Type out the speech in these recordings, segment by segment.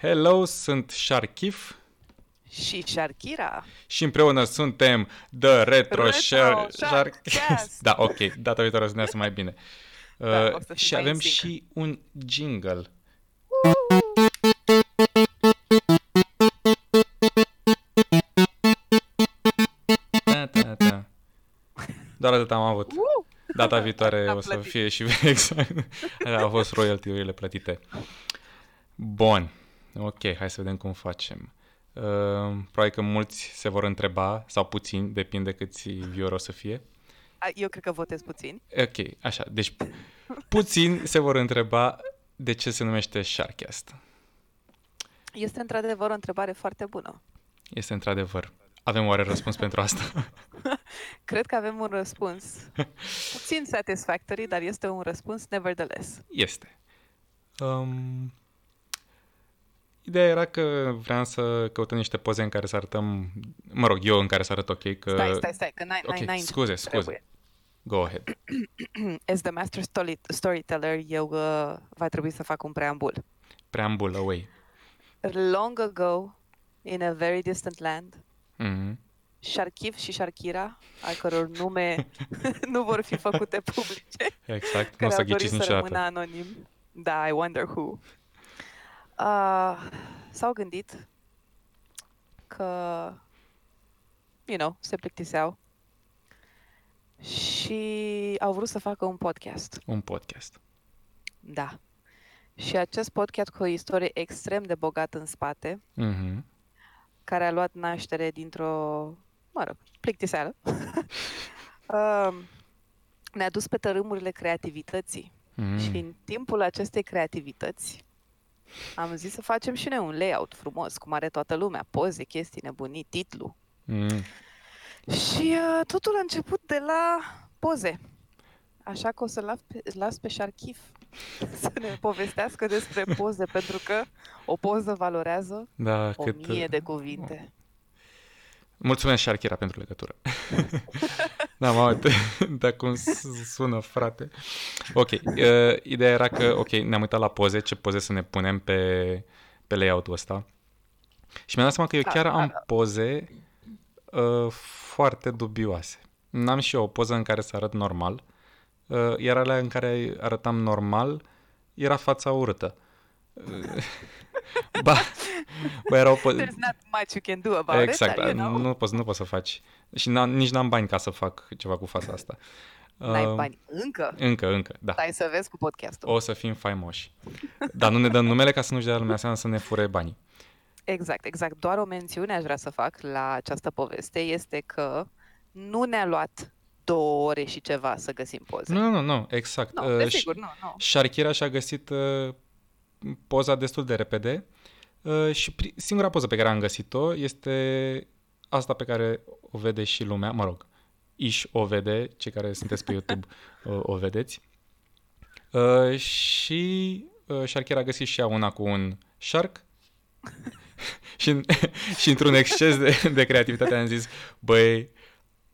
Hello, sunt Sharkif și Sharkira. și împreună suntem The Retro, Retro Shar- Sharkcast. Da, ok, data viitoare o să ne iasă mai bine. Da, Uh, o să fim și mai avem în sync. și un jingle. Da, da, da. Doar atât am avut. Uh! Data viitoare Am o să plătit. fie și exact. Alea au fost royalty-urile plătite. Bun. Ok, hai să vedem cum facem. Uh, probabil că mulți se vor întreba, sau puțin, depinde câți viewer o să fie. A, Eu cred că votez puțin. Ok, așa. Deci, puțin se vor întreba de ce se numește Sharkcast. Este într-adevăr o întrebare foarte bună. Este într-adevăr. Avem oare răspuns pentru asta? Cred că avem un răspuns puțin satisfactory, dar este un răspuns nevertheless. Este. Um, ideea era că vreau să căutăm niște poze în care să arătăm, mă rog, eu în care să arăt ok că... Stai, stai, stai, că n-ai, Ok, n-ai, n-ai scuze, scuze. trebuie. Go ahead. As the master story- storyteller, eu uh, va trebui să fac un preambul. Preambul away. Long ago, in a very distant land, Mhm. Sharkiv și Sharkira, al căror nume nu vor fi făcute publice, Exact. Nu care o să au dorit ghiciți să niciodată. rămână anonim. Da, I wonder who. Uh, s-au gândit că, you know, se plictiseau și au vrut să facă un podcast. Un podcast. Da. Și acest podcast cu o istorie extrem de bogată în spate, Mhm. care a luat naștere dintr-o, mă rog, plictiseală, um, ne-a dus pe tărâmurile creativității. Mhm. Și în timpul acestei creativități am zis să facem și noi un layout frumos, cum are toată lumea, poze, chestii nebunii, titlu. Mhm. Și uh, totul a început de la poze. Așa că o să las pe, las pe Sharkif să ne povestească despre poze, pentru că o poză valorează Da, o cât... mie de cuvinte. Mulțumesc, Sharkira, pentru legătură. da, mă, de, de cum s- sună, frate. Ok, uh, ideea era că, ok, ne-am uitat la poze, ce poze să ne punem pe, pe layout-ul ăsta. Și mi-am dat seama că eu Da, chiar da, am poze uh, foarte dubioase. N-am și eu o poză în care să arăt normal, uh, iar alea în care arătam normal era fața urâtă. Uh, ba, ba, era o po- There's not much you can do about Exact, it, dar, you know, nu, poți, nu poți să faci. Și n-am, nici n-am bani ca să fac ceva cu fața asta. n-ai Uh, bani încă. Încă, încă, da. Stai să vezi cu podcastul. O să fim faimoși. Dar nu ne dăm numele ca să nu-și dea lumea seama să ne fure banii. Exact, exact. Doar o mențiune aș vrea să fac la această poveste este că nu ne-a luat două ore și ceva să găsim poze. Nu, nu, nu, exact. Nu, Uh, desigur, nu, nu. Sharkira și-a găsit uh, poza destul de repede uh, și pri- singura poză pe care am găsit-o este asta pe care o vede și lumea, mă rog, iși o vede, cei care sunteți pe YouTube uh, o vedeți. Uh, și uh, Sharkira a găsit și ea una cu un shark și, în- și într-un exces de, de creativitate am zis, băi,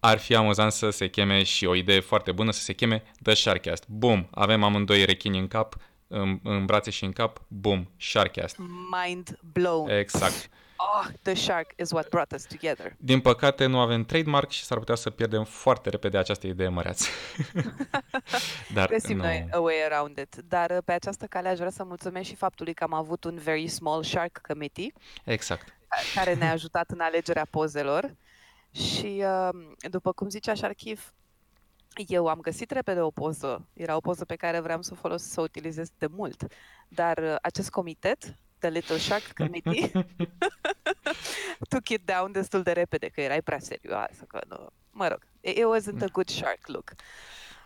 ar fi amuzant să se cheme și o idee foarte bună să se cheme The Sharkcast. Bum, avem amândoi rechini în cap, în, în brațe și în cap, bum, Sharkcast. Mind blown. Exact. Oh, the shark is what brought us together. Din păcate nu avem trademark și s-ar putea să pierdem foarte repede această idee măreață. Dar Găsim nu. noi a way around it. Dar uh, pe această cale aș vrea să mulțumesc și faptului că am avut un very small shark committee Exact. care ne-a ajutat în alegerea pozelor. Și uh, după cum zicea Sharkiv, eu am găsit repede o poză. Era o poză pe care vreau să o folosesc, să o utilizez de mult. Dar uh, acest comitet, The Little Shark Committee, took it down destul de repede, că erai prea serioasă, că nu... Mă rog, it it wasn't a good shark look.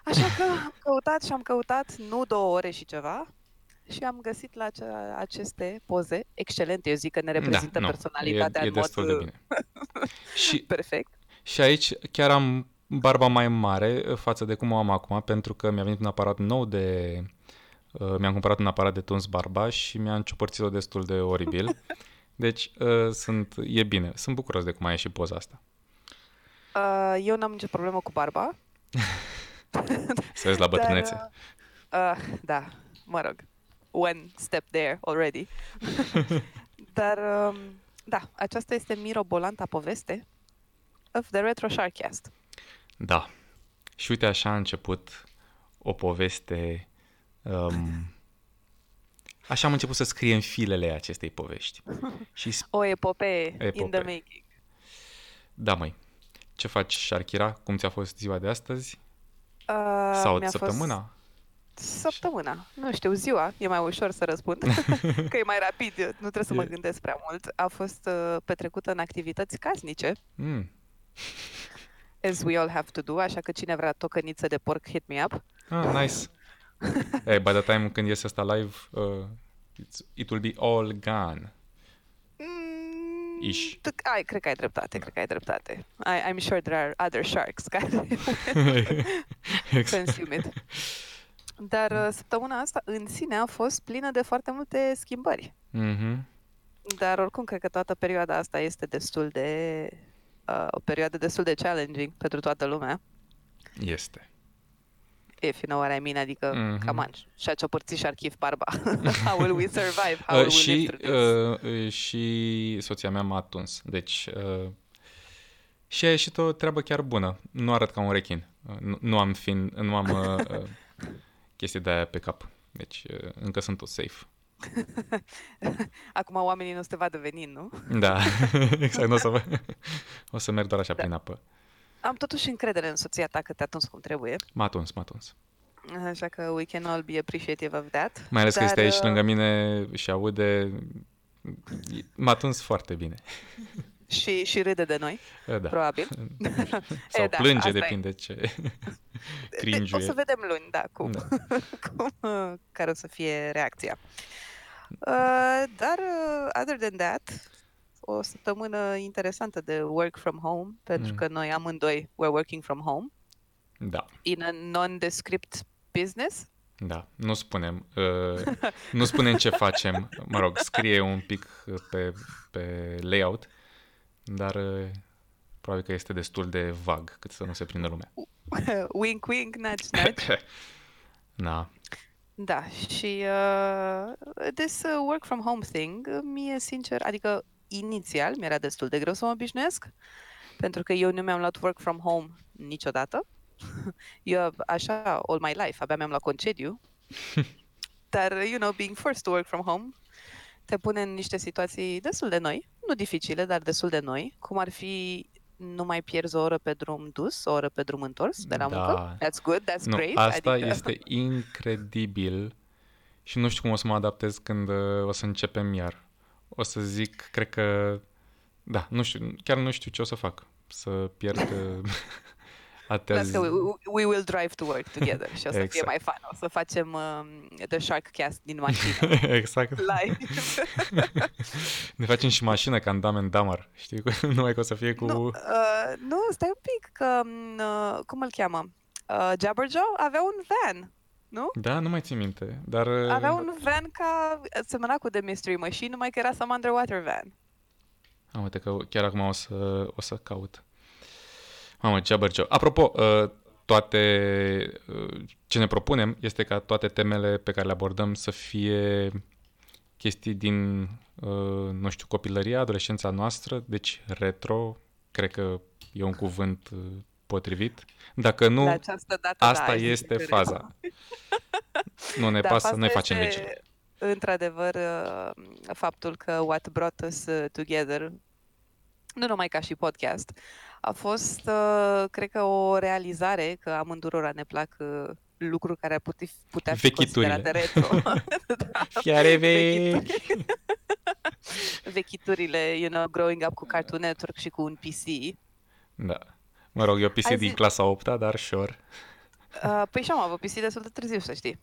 Așa că am căutat și am căutat, nu două ore și ceva, și am găsit la ace- aceste poze excelente. Eu zic că ne reprezintă da, nu, personalitatea e, e în mod destul de uh, bine. și, perfect. și aici chiar am barba mai mare uh, față de cum o am acum, pentru că mi-a venit un aparat nou de... Uh, mi-am cumpărat un aparat de tuns barba și mi-a înciupărțit-o destul de oribil. Deci uh, sunt, e bine. Sunt bucuros de cum a ieșit poza asta. Uh, eu n-am nicio problemă cu barba. Să vezi la bătrânețe. Dar, uh, uh, da, mă rog. One step there already. Dar, um, da, aceasta este mirobolanta poveste of the Retro Sharkcast. Da. Și uite așa a început o poveste... Um, așa am început să scriem filele acestei povești. Și sp- O epopee, in the Epopee. making. da, măi, ce faci, Sharkira? Cum ți-a fost ziua de astăzi? Uh, Sau mi-a săptămâna? Fost săptămâna. Nu știu, ziua. E mai ușor să răspund. că e mai rapid. eu Nu trebuie să mă E- gândesc prea mult. A fost uh, petrecută în activități casnice, Mm. As we all have to do, așa că cine vrea tocăniță de porc, hit me up. Ah, nice. hey, by the time când iese asta live, uh, it's, it will be all gone. Mm, Ish. tu- ai, cred că ai dreptate, cred că ai dreptate. I, I'm sure there are other sharks care exact. consume it. Dar uh, săptămâna asta în sine a fost plină de foarte multe schimbări. Mhm. Dar oricum cred că toată perioada asta este destul de uh, o perioadă destul de challenging pentru toată lumea. Este. If you know what I mean, adică, Mhm. mm-hmm. come on, și-a ciopărțit și archiv barba. How will we survive? How will Uh, we live și, through this? uh, uh, și soția mea m-a atuns. Deci, uh, și a ieșit o treabă chiar bună. Nu arăt ca un rechin. Uh, nu, nu am fin, nu am uh, uh, chestii de aia pe cap. Deci, uh, încă sunt tot safe. Acum oamenii nu o să te vadă venind, nu? Da, exact. Nu o să, vă... o să merg doar așa Da. prin apă. Am totuși încredere în soția ta că te atuns cum trebuie, M-a atuns, m-a atuns. așa că we can all be appreciative of that. Mai ales că Dar, este aici uh, lângă mine și aude. M-a atuns foarte bine. Și, și râde de noi, Uh, Da. probabil. Sau da, plânge, asta e. depinde ce O cringe să vedem luni, da, cum, Da. cum, uh, care o să fie reacția. Uh, dar, uh, other than that, o săptămână interesantă de work from home, pentru Mm. că noi amândoi we're working from home Da. in a nondescript business. Da, nu spunem. Uh, nu spunem ce facem. Mă rog, scrie un pic uh, pe, pe layout, dar uh, probabil că este destul de vag cât să nu se prindă lumea. wink, wink, nudge, nudge. Da. Da, și uh, this uh, work from home thing, uh, mie sincer, adică inițial mi-era destul de greu să mă obișnuiesc, pentru că eu nu mi-am luat work from home niciodată. Eu așa, all my life, abia mi-am luat concediu. Dar, you know, being forced to work from home te pune în niște situații destul de noi, nu dificile, dar destul de noi, cum ar fi nu mai pierzi o oră pe drum dus, o oră pe drum întors de la Da. muncă. That's good, that's Nu, great. asta adică... este incredibil și nu știu cum o să mă adaptez când uh, o să începem iar. O să zic, cred că, da, nu știu, chiar nu știu ce o să fac. Să pierd uh, atâtea Las că we, zi- we- we will drive to work together și o să fie Exact. mai fun. O să facem um, The Shark Cast din mașină. exact. Live. Ne facem și mașină ca în Dumb and Dumber, știi? Numai că o să fie cu... Nu, uh, nu, stai un pic, că, um, uh, cum îl cheamă? Uh, Jabberjaw avea un van, nu? Da, nu mai țin minte, dar... uh, Avea un van ca, semăna cu The Mystery Machine, numai că era some underwater van. Am uite că chiar acum o să, o să caut. Mamă, Jabberjaw. Apropo, uh, toate... uh, Ce ne propunem este ca toate temele pe care le abordăm să fie chestii din, uh, nu știu, copilăria, adolescența noastră, deci retro, cred că e un cuvânt uh, potrivit. Dacă nu, La această dată, da, asta aș zice este că faza. Nu ne Da, pasă, faza noi facem este, legile. Într-adevăr, uh, faptul că What Brought Us uh, Together, nu numai ca și podcast, a fost, uh, cred că, o realizare că amândurora ne plac uh, lucruri care ar putea, putea fi Vechiturile. considerate retro. da, Chiar vechi. vechituri. Vechiturile, you know, growing up cu Cartoon Network și cu un PC. Da. Mă rog, eu PC Hai din zi- clasa 8 dar sure. Uh, păi și am avut PC destul de târziu, să știi.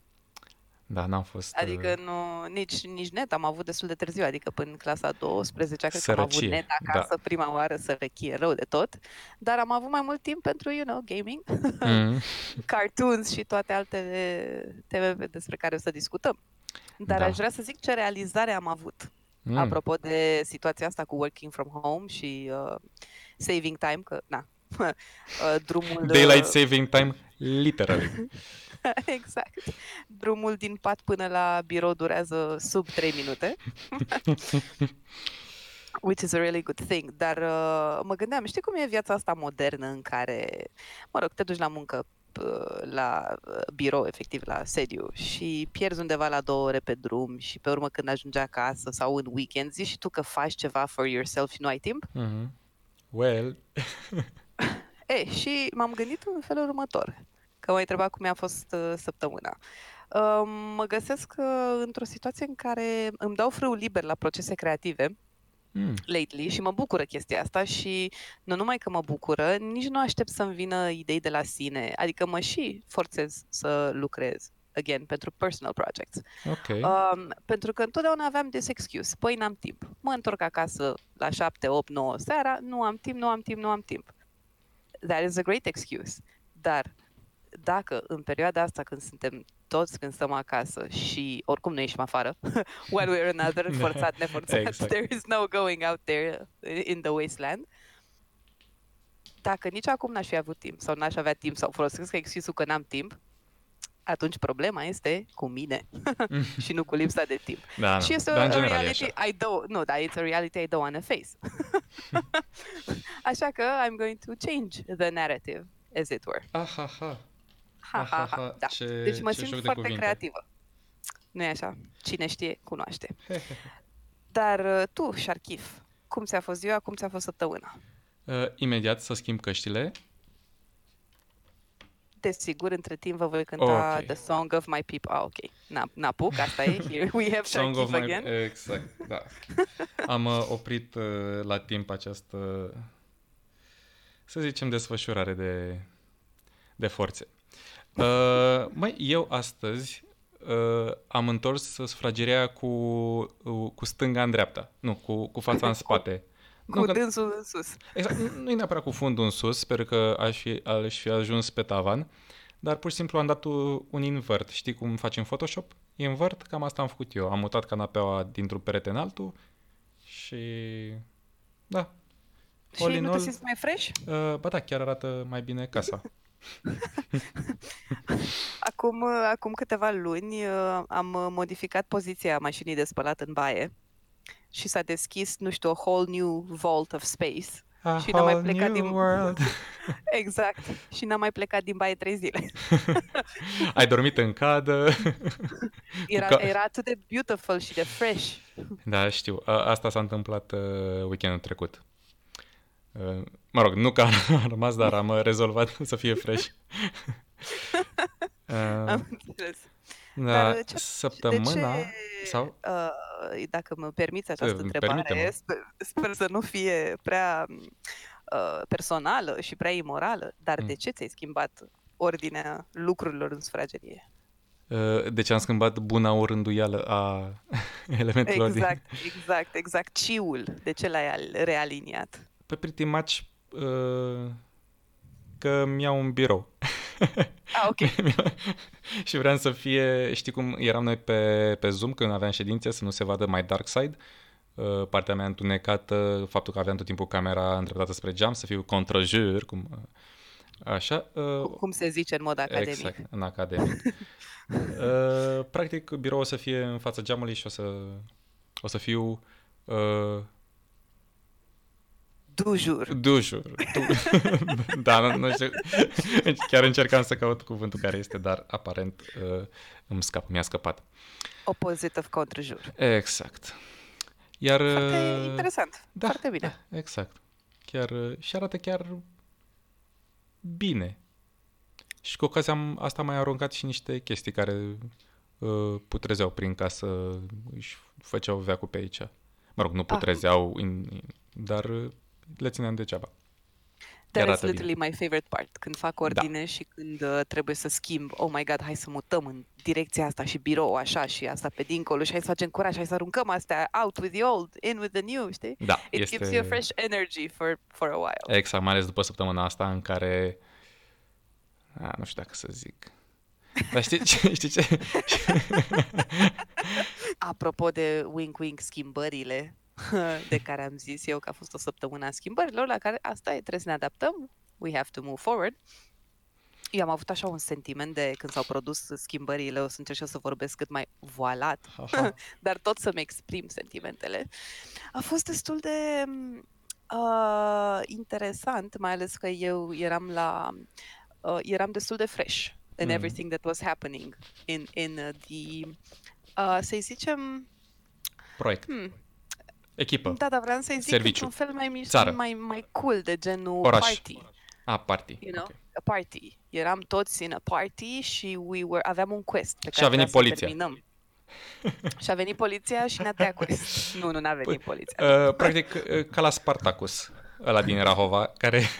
Da, n-am fost... uh, Adică nu, nici, nici net am avut destul de târziu, adică până în clasa 12 cred că am avut Sărăcie, net acasă da. prima oară, sărăchie rău de tot, dar am avut mai mult timp pentru, you know, gaming, Mm. cartoons și toate alte teme despre care o să discutăm. Dar Da. aș vrea să zic ce realizare am avut, Mm. apropo de situația asta cu working from home și uh, saving time, că, na, uh, drumul... Daylight uh, saving time, literally. exact. Drumul din pat până la birou durează sub 3 minute. Which is a really good thing. Dar uh, mă gândeam, știi cum e viața asta modernă în care, mă rog, te duci la muncă uh, la uh, birou, efectiv, la sediu și pierzi undeva la două ore pe drum și pe urmă când ajungi acasă sau în weekend, zici și tu că faci ceva for yourself și nu ai timp? Mhm. Well, E, și m-am gândit în felul următor, că m-ai întrebat cum mi-a fost uh, săptămâna. Uh, mă găsesc uh, într-o situație în care îmi dau frâul liber la procese creative mm, lately și mă bucură chestia asta și nu numai că mă bucură, nici nu aștept să-mi vină idei de la sine, adică mă și forțez să lucrez, again, pentru personal projects. ok. Um, pentru că întotdeauna aveam this excuse, păi n-am timp. Mă întorc acasă la 7, 8, 9 seara, nu am timp, nu am timp, nu am timp. That is a great excuse. Dar dacă în perioada asta când suntem toți când stăm acasă și oricum nu ieșim afară, one way or another, forțat, neforțat, Exact. there is no going out there in the wasteland. Dacă nici acum n-aș fi avut timp sau n-aș avea timp sau folosesc excuse că n-am timp, atunci problema este cu mine și nu cu lipsa de timp. Da, da. Și este Dar o, în o general e reality așa. I don't, nu, dar it's a reality I don't want to face. așa că I'm going to change the narrative, as it were. Aha, ha. Ha, ha, ha. Da. Ce, Deci mă ce simt joc de foarte cuvinte. creativă. nu e așa? Cine știe, cunoaște. Dar uh, tu, Sharkif, cum ți-a fost ziua, cum ți-a fost săptămâna? Uh, imediat să schimb căștile. Desigur, între timp vă voi cânta Ok. The Song of My People. Ah, ok. N- N-apuc, asta e. Here we have Song Sharkif of my... again. Exact, da. Am uh, oprit uh, la timp această, să zicem, desfășurare de, de forțe. Uh, măi, eu astăzi uh, am întors sufrageria cu, uh, cu stânga în dreapta. Nu, cu, cu fața în spate. Cu Nu, că- dânsul în sus. Exact, nu- nu e neapărat cu fundul în sus, sper că aș fi, aș fi ajuns pe tavan, dar pur și simplu am dat u- un invert. Știi cum faci în Photoshop? Invert, cam asta am făcut eu. Am mutat canapeaua dintr-un perete în altul și... Da. All și in nu all, te simți mai fresh? Uh, ba da, chiar arată mai bine casa. Acum, uh, acum câteva luni uh, am uh, modificat poziția mașinii de spălat în baie și s-a deschis, nu știu, a whole new vault of space. A Și n-am mai whole plecat new din- world. Exact. Și n-am mai plecat din baie trei zile. Ai dormit în cadă. Era, ca- era atât de beautiful și de fresh. Da, știu. A, asta s-a întâmplat uh, weekendul trecut. Uh, mă rog, nu că a rămas, dar am uh, rezolvat să fie fresh. uh, Am înțeles. da, Dar ce- săptămâna de ce, sau uh, dacă mă permiți această Uh, întrebare, permite-mă. sper, sper să nu fie prea uh, personală și prea imorală, dar Mm. de ce ți-ai schimbat ordinea lucrurilor în sufragerie? uh, de ce am schimbat buna o rânduială a elementelor din... Exact, exact, exact. Ciul, de ce l-ai al- realiniat? Pe pretty much uh, că mi-au un birou. Ah, ok. și vreau să fie, știi cum eram noi pe, pe Zoom când aveam ședințe, să nu se vadă mai dark side, uh, partea mea întunecată, faptul că aveam tot timpul camera îndreptată spre geam, să fiu contrajur, cum, uh, așa. Uh, Cum- Cum se zice în mod academic. Exact, în academic. uh, practic, biroul o să fie în fața geamului și o să, o să fiu uh, Dujur. Dujur. Tu... da, nu, nu știu. Chiar încercam să caut cuvântul care este, dar aparent uh, îmi scap, mi-a scăpat. Opposite of contrajur. Exact. Iar... Foarte uh, interesant. Da, Foarte bine. Da, exact. Chiar, uh, și arată chiar bine. Și cu ocazia am, asta am mai aruncat și niște chestii care uh, putrezeau prin casă, își făceau veacul pe aici. Mă rog, nu putrezeau, in, dar uh, le țineam degeaba. That is arată bine. literally my favorite part. Când fac ordine și când uh, trebuie să schimb, oh my god, hai să mutăm în direcția asta și birou așa și asta pe dincolo și hai să facem curaj, hai să aruncăm astea out with the old, in with the new, știi? Da, It este... gives you a fresh energy for, for a while. Exact, mai ales după săptămâna asta în care... A, nu știu dacă să zic. Dar știi ce? Știi ce? Apropo de wink-wink schimbările de care am zis eu că a fost o săptămână a schimbărilor, la care asta e, trebuie să ne adaptăm. We have to move forward. Eu am avut așa un sentiment de când s-au produs schimbările, o să încerc și eu să vorbesc cât mai voalat, Aha. dar tot să-mi exprim sentimentele. A fost destul de uh, interesant, mai ales că eu eram la uh, eram destul de fresh in Mm. everything that was happening in in uh, the uh, să-i zicem Proiect. hmm, Echipă. da, dar vreau să-i zic Serviciu. într-un fel mai mișto, Țară. mai mai cool de genul Oraș. party. A, party. you know, Ok. a party. Eram toți în a party și we were, aveam un quest pe Și care a venit trebuia să poliția. terminăm. și a venit poliția și ne-a tăiat quest. Nu, nu, n-a venit Păi, poliția. Uh, practic, uh, ca la Spartacus, ăla din Rahova, care...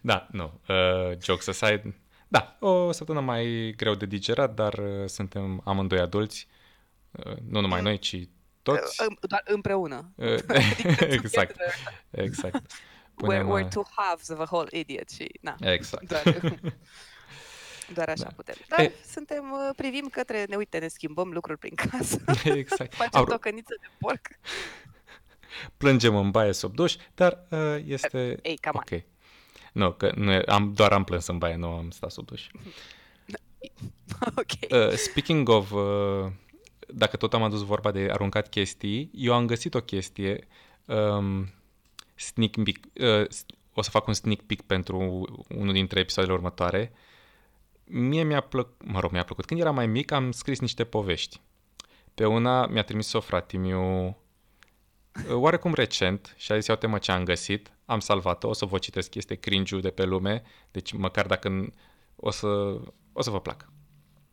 da, nu, uh, jokes aside. Da, o săptămână mai greu de digerat, dar uh, suntem amândoi adulți. Uh, nu numai noi, ci toți. În- Doar împreună. Uh, exact, Together. exact. We're, Punem, we're uh, two halves of a whole idiot și, na, Exact. doar, doar așa Da. putem. Dar E- suntem, uh, privim către, ne uite, ne schimbăm lucruri prin casă, exact. facem Au- tocăniță de porc. plângem în baie sub duș, dar uh, este Ei, cam ok. Nu, că nu e, am, doar am plâns în baie, nu am stat sub duș. ok. Uh, speaking of, uh, dacă tot am adus vorba de aruncat chestii, eu am găsit o chestie, um, sneak peek, uh, s- o să fac un sneak peek pentru unul dintre episoadele următoare. Mie mi-a plăcut, mă rog, mi-a plăcut. Când eram mai mic am scris niște povești. Pe una mi-a trimis-o fratimiu uh, oarecum recent și a zis, iau mă ce am găsit, am salvat-o, o să vă citesc, este cringe de pe lume, deci măcar dacă n- o să, o să vă placă.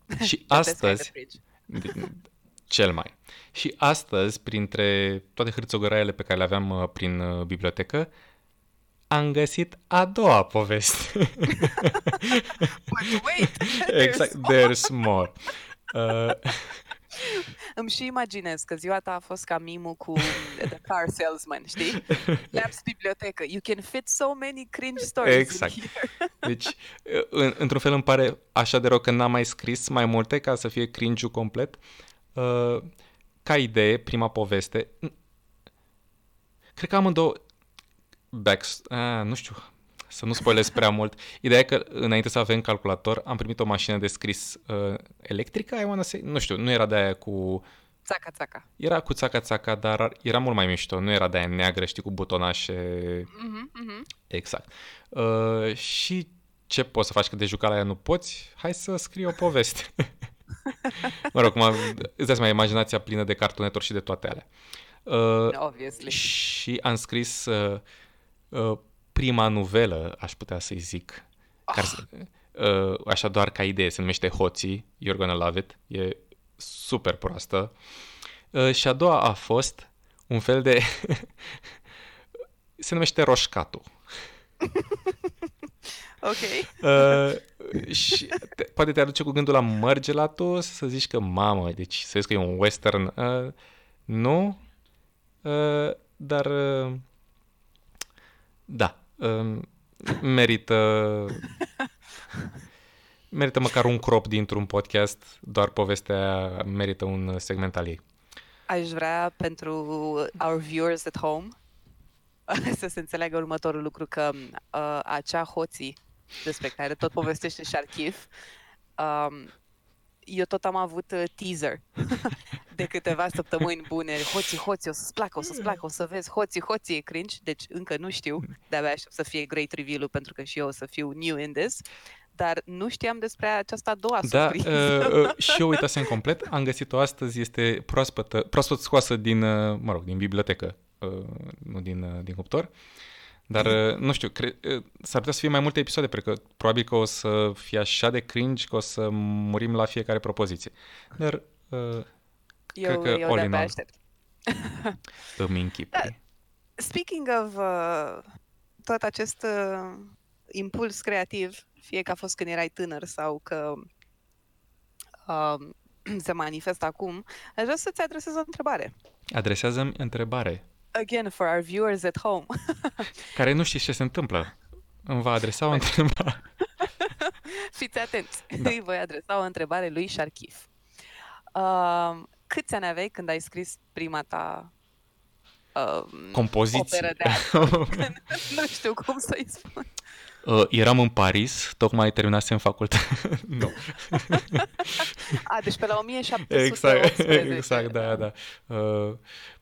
Și That's kind of astăzi, fridge. din- cel mai. Și astăzi, printre toate hârțogăraiele pe care le aveam uh, prin uh, bibliotecă, am găsit a doua poveste. But wait, exact, there's more. Uh, Îmi și imaginez că ziua ta a fost ca mimul cu The Car Salesman, știi? Labs bibliotecă. You can fit so many cringe stories Exact. in here. deci, uh, în, într-un fel îmi pare așa de rău că n-am mai scris mai multe ca să fie cringe complet. Uh, ca idee, prima poveste, cred că amândouă back, a, nu știu, să nu spoilez prea mult. Ideea e că înainte să avem calculator, am primit o mașină de scris uh, electrică, I wanna say, nu știu, nu era de aia cu Țaca, țaca. era cu țaca-țaca, dar era mult mai mișto, nu era de aia neagră, știi, cu butonașe Mhm, mhm. Exact. Uh, și ce poți să faci că de jucat la ea nu poți? Hai să scrii o poveste. mă rog, cum îți dai seama, imaginația plină de cartoneturi și de toate alea. Uh, Obviously. și am scris uh, uh, prima novelă, aș putea să-i zic, care, se- uh, așa doar ca idee, se numește Hoții, You're Gonna Love It, e super proastă. Uh, și a doua a fost un fel de... se numește Roșcatul. Ok. Uh, și te, poate te aduce cu gândul la Mărgelatul, să zici că, mamă, deci să zici că e un western. Uh, nu, uh, dar uh, da, uh, merită merită măcar un crop dintr-un podcast, doar povestea merită un segment al ei. Aș vrea pentru our viewers at home să se înțeleagă următorul lucru, că uh, acea hoții despre care tot povestește și archiv, um, eu tot am avut uh, teaser de câteva săptămâni bune. Hoții, hoții, o să-ți placă, o să-ți placă, o să vezi, hoții, hoții, e cringe, deci încă nu știu, de-abia aștept să fie great reveal pentru că și eu o să fiu new in this, dar nu știam despre această a doua Da, surpriză. uh, uh, și eu uitasem complet. Am găsit-o astăzi, este proaspătă, proaspăt scoasă din, uh, mă rog, din bibliotecă, uh, nu din, uh, din cuptor. Dar, uh, nu știu, cre- uh, s-ar putea să fie mai multe episoade, pentru că probabil că o să fie așa de cringe că o să murim la fiecare propoziție. Dar uh, eu, că eu all in de-abia all. aștept. îmi închipui. Speaking of uh, tot acest uh, impuls creativ, fie că a fost când erai tânăr sau că uh, se manifestă acum, aș vrea să-ți adresez o întrebare. Adresează-mi întrebare, Again, for our viewers at home. care nu știți ce se întâmplă. Îmi va adresa o întrebare. Fiți atenți. Da. Îi voi adresa o întrebare lui Sharkif. Uh, câți ani aveai când ai scris prima ta uh, Compoziție. operă de artă? nu știu cum să-i spun. Uh, eram în Paris, tocmai terminasem facultate. nu. A, deci pe la 1718. Exact, exact, da, da. Uh,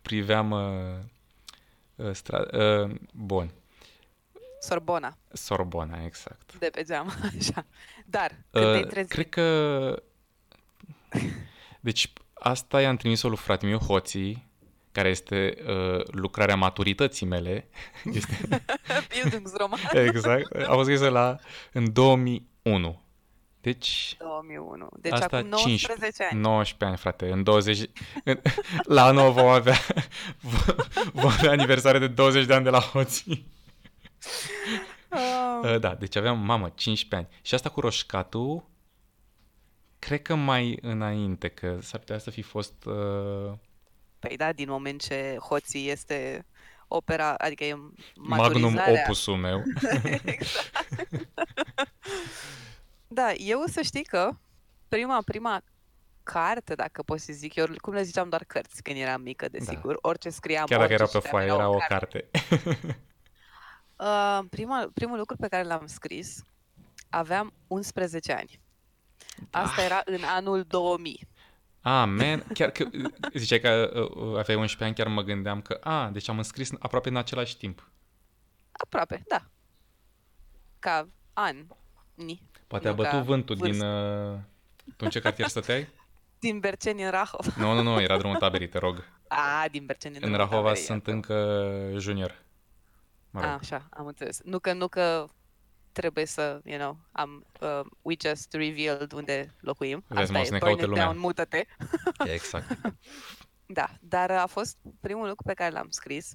priveam uh, uh, stra- uh, bun. Sorbona, Sorbona, exact. de pe geam, așa. Dar, când te-ai Uh, trezit, cred că... Deci, asta i-am trimis-o lui frate meu, Hoții, care este uh, lucrarea maturității mele. Este, Bildungsroman, exact. A fost scrisă la, în 2001. Deci, 2001. Deci asta acum 19 ani. 19 ani, frate. În 20... În, la anul vom avea, vom avea aniversare de 20 de ani de la Hoții. Ah, Uh, da, deci aveam, mamă, 15 ani. Și asta cu roșcatul, cred că mai înainte, că s-ar putea să fi fost... Uh, Păi da, din moment ce Hoții este opera, adică e magnum maturizarea. opusul meu. exact. Da, eu să știi că prima, prima carte, dacă pot să zic, eu cum le ziceam doar cărți când eram mică, desigur, orice scriam, Da. Chiar dacă orice era pe citeam, foaie, era o carte. carte. Uh, prima, primul lucru pe care l-am scris, aveam 11 ani. Asta era în anul 2000. Ah, man, chiar că ziceai că uh, uh, aveai 11 ani, chiar mă gândeam că, a, deci am înscris aproape în același timp. Aproape, da. Ca an. Ni. Poate a Nu bătut ca vântul din... vârstă. Uh, tu în ce cartier stăteai? Din Berceni în Rahova. Nu, nu, nu, era drumul taberii, te rog. A, din Berceni în În Rahova. Rahova taberei, sunt iată. încă junior. Mă A, rog. așa, am înțeles. Nu că, nu că trebuie să, you know, am, uh, we just revealed unde locuim. Vezi, Asta mă, e, să ne burn caute it lumea. down, mută-te. Exact. Da, dar a fost primul lucru pe care l-am scris.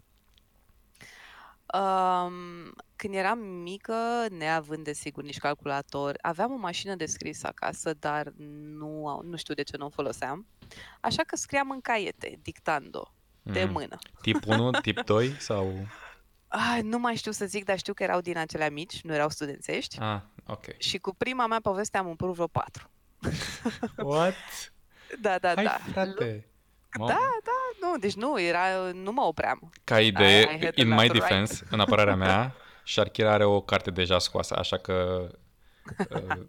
Um, când eram mică, neavând desigur nici calculator, aveam o mașină de scris acasă, dar nu, au- nu știu de ce nu o foloseam. Așa că scriam în caiete, dictando, de Mm. mână. Tip 1, tip 2 sau... Ah, nu mai știu să zic, dar știu că erau din acelea mici, nu erau studențești. Ah, ok. Și cu prima mea poveste am umplut vreo patru. What? Da, da, Hai, da. frate. Mă- Da, da, nu, deci nu, era, nu mă opream. Ca I idee, had in a my lot to defense, în apărarea mea, Sharkira are o carte deja scoasă, așa că... Uh,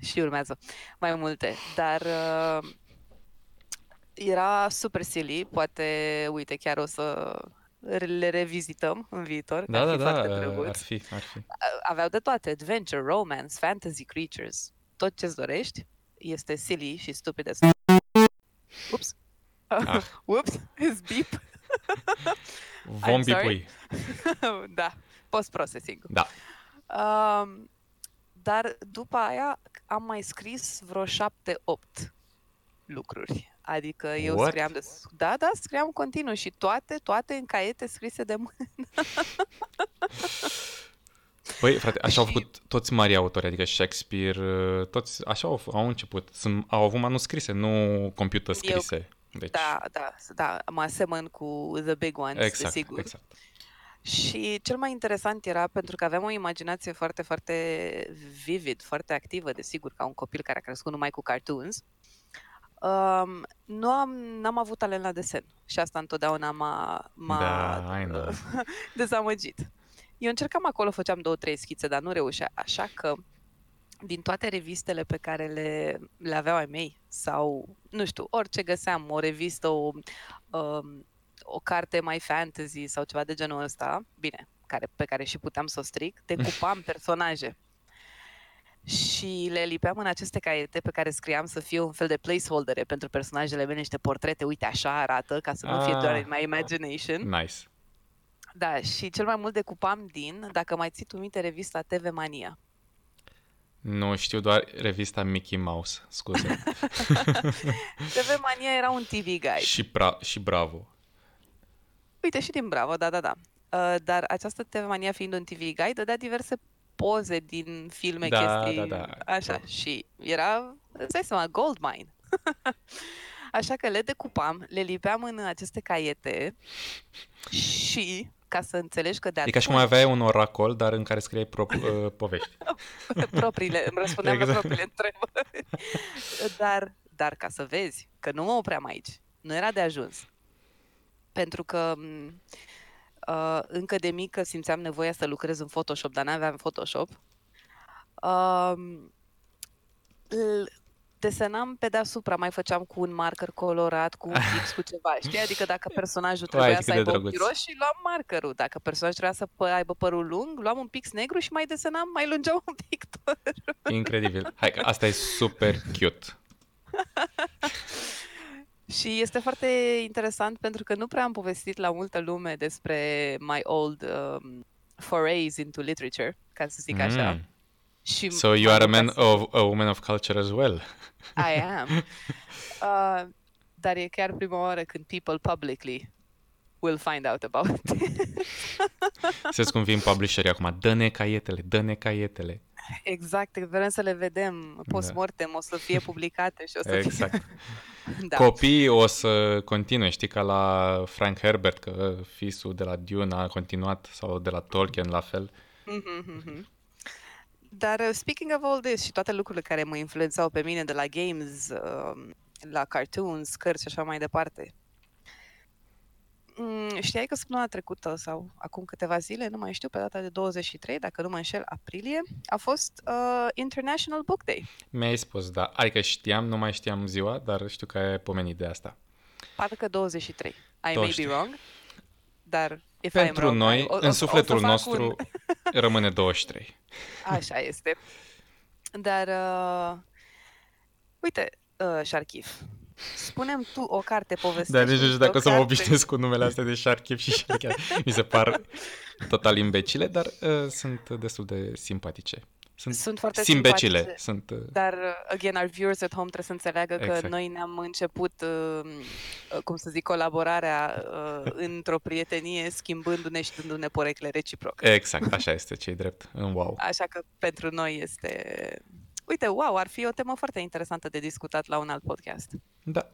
Și urmează mai multe. Dar uh, era super silly, poate, uite, chiar o să le revizităm în viitor, că da, ar da, fi da, foarte uh, drăguț. ar fi, ar fi. Aveau de toate, adventure, romance, fantasy creatures, tot ce-ți dorești. Este silly și stupid as... Ups! Ah. Ups! Is beep! Vom I'm sorry. bipui. da, post-processing. Da. Um, dar după aia am mai scris vreo șapte-opt lucruri. Adică eu What? scriam de... Da, da, scriam continuu și toate, toate în caiete scrise de mână. Păi, frate, așa au Și- făcut toți mari autori, adică Shakespeare, uh, toți așa au, au început. Sunt, au avut manuscrise, nu computer scrise. Deci, Da, da, da, mă asemăn cu The Big Ones, exact, desigur. exact. Și cel mai interesant era pentru că aveam o imaginație foarte, foarte vivid, foarte activă, desigur, ca un copil care a crescut numai cu cartoons. Um, nu am, n-am avut talent la desen și asta întotdeauna m-a, m-a Da, I know. dezamăgit. Eu încercam acolo, făceam două, trei schițe, dar nu reușea. Așa că din toate revistele pe care le, le aveau ai mei sau, nu știu, orice găseam, o revistă, o, um, o carte mai fantasy sau ceva de genul ăsta, bine, care, pe care și puteam să o stric, decupam personaje și le lipeam în aceste caiete pe care scriam să fie un fel de placeholdere pentru personajele mele, niște portrete, uite, așa arată, ca să nu fie doar Ah. in my imagination. Nice. Da, și cel mai mult decupam din, dacă mai ții tu minte, revista TV Mania. Nu știu doar revista Mickey Mouse, scuze. TV Mania era un TV guide. și, pra- și bravo. Uite, și din Bravo, da, da, da. Uh, dar această TV Mania fiind un TV guide, dădea diverse poze din filme, Da, chestii, da, da. așa. Da. Și era, îți dai seama, gold mine. așa că le decupam, le lipeam în aceste caiete și, ca să înțelegi că de E ca și cum atunci- aveai un oracol, dar în care scriei pro- uh, povești. propriile, îmi răspundeam la Exact. propriile întrebări. Dar, dar ca să vezi că nu mă opream aici, nu era de ajuns. Pentru că m, uh, încă de mică simțeam nevoia să lucrez în Photoshop, dar n-aveam Photoshop. Uh, desenam pe deasupra, mai făceam cu un marker colorat, cu un pix, cu ceva, știi? Adică dacă personajul trebuia Vai, să cât de aibă drăguț. ochii roșii, luam markerul. Dacă personajul trebuia să pă- aibă părul lung, luam un pix negru și mai desenam, mai lungeam un pic părul. Incredibil. Hai că asta e super cute. Și este foarte interesant pentru că nu prea am povestit la multă lume despre my old um, forays into literature, ca să zic așa. Mm. Și So you m-am are a man bucurat să- of a woman of culture as well. I am. Uh, dar e chiar prima oară când people publicly will find out about it. Să cum vin publisherii acum, dă-ne caietele, dă-ne caietele. exact, vrem să le vedem post-mortem, o să fie publicate și o să Exact. fie... da. Copiii o să continue, știi, ca la Frank Herbert, că fisul de la Dune a continuat, sau de la Tolkien la fel. Mhm, mhm. Dar uh, speaking of all this și toate lucrurile care mă influențau pe mine de la games, um, la cartoons, cărți și așa mai departe. Mm, Știai că săptămâna trecută sau acum câteva zile, nu mai știu, pe data de 23, dacă nu mă înșel, aprilie, a fost uh, International Book Day. Mi-ai spus, da. Adică știam, nu mai știam ziua, dar știu că ai pomenit de asta. Parcă 23. Și may 23. be wrong, dar if Pentru I'm wrong, noi, I- o- o- în o să sufletul fac nostru, un- rămâne 23. Așa este. Dar, uh, uite, uh, Sharkif, spunem tu o carte povestește. Dar nici nu știu dacă o să mă o carte- obișnuiesc cu numele astea de Sharkif și Sharkif. Mi se par total imbecile, dar uh, sunt destul de simpatice. Sunt, Sunt foarte simbecile. simpatice. Sunt, uh, Dar, uh, again, our viewers at home trebuie să înțeleagă că Exact. noi ne-am început, uh, uh, cum să zic, colaborarea uh, într-o prietenie, schimbându-ne și dându-ne porecle reciproc. exact, așa este, cei drept. În wow. Așa că pentru noi este... Uite, wow, ar fi o temă foarte interesantă de discutat la un alt podcast. Da.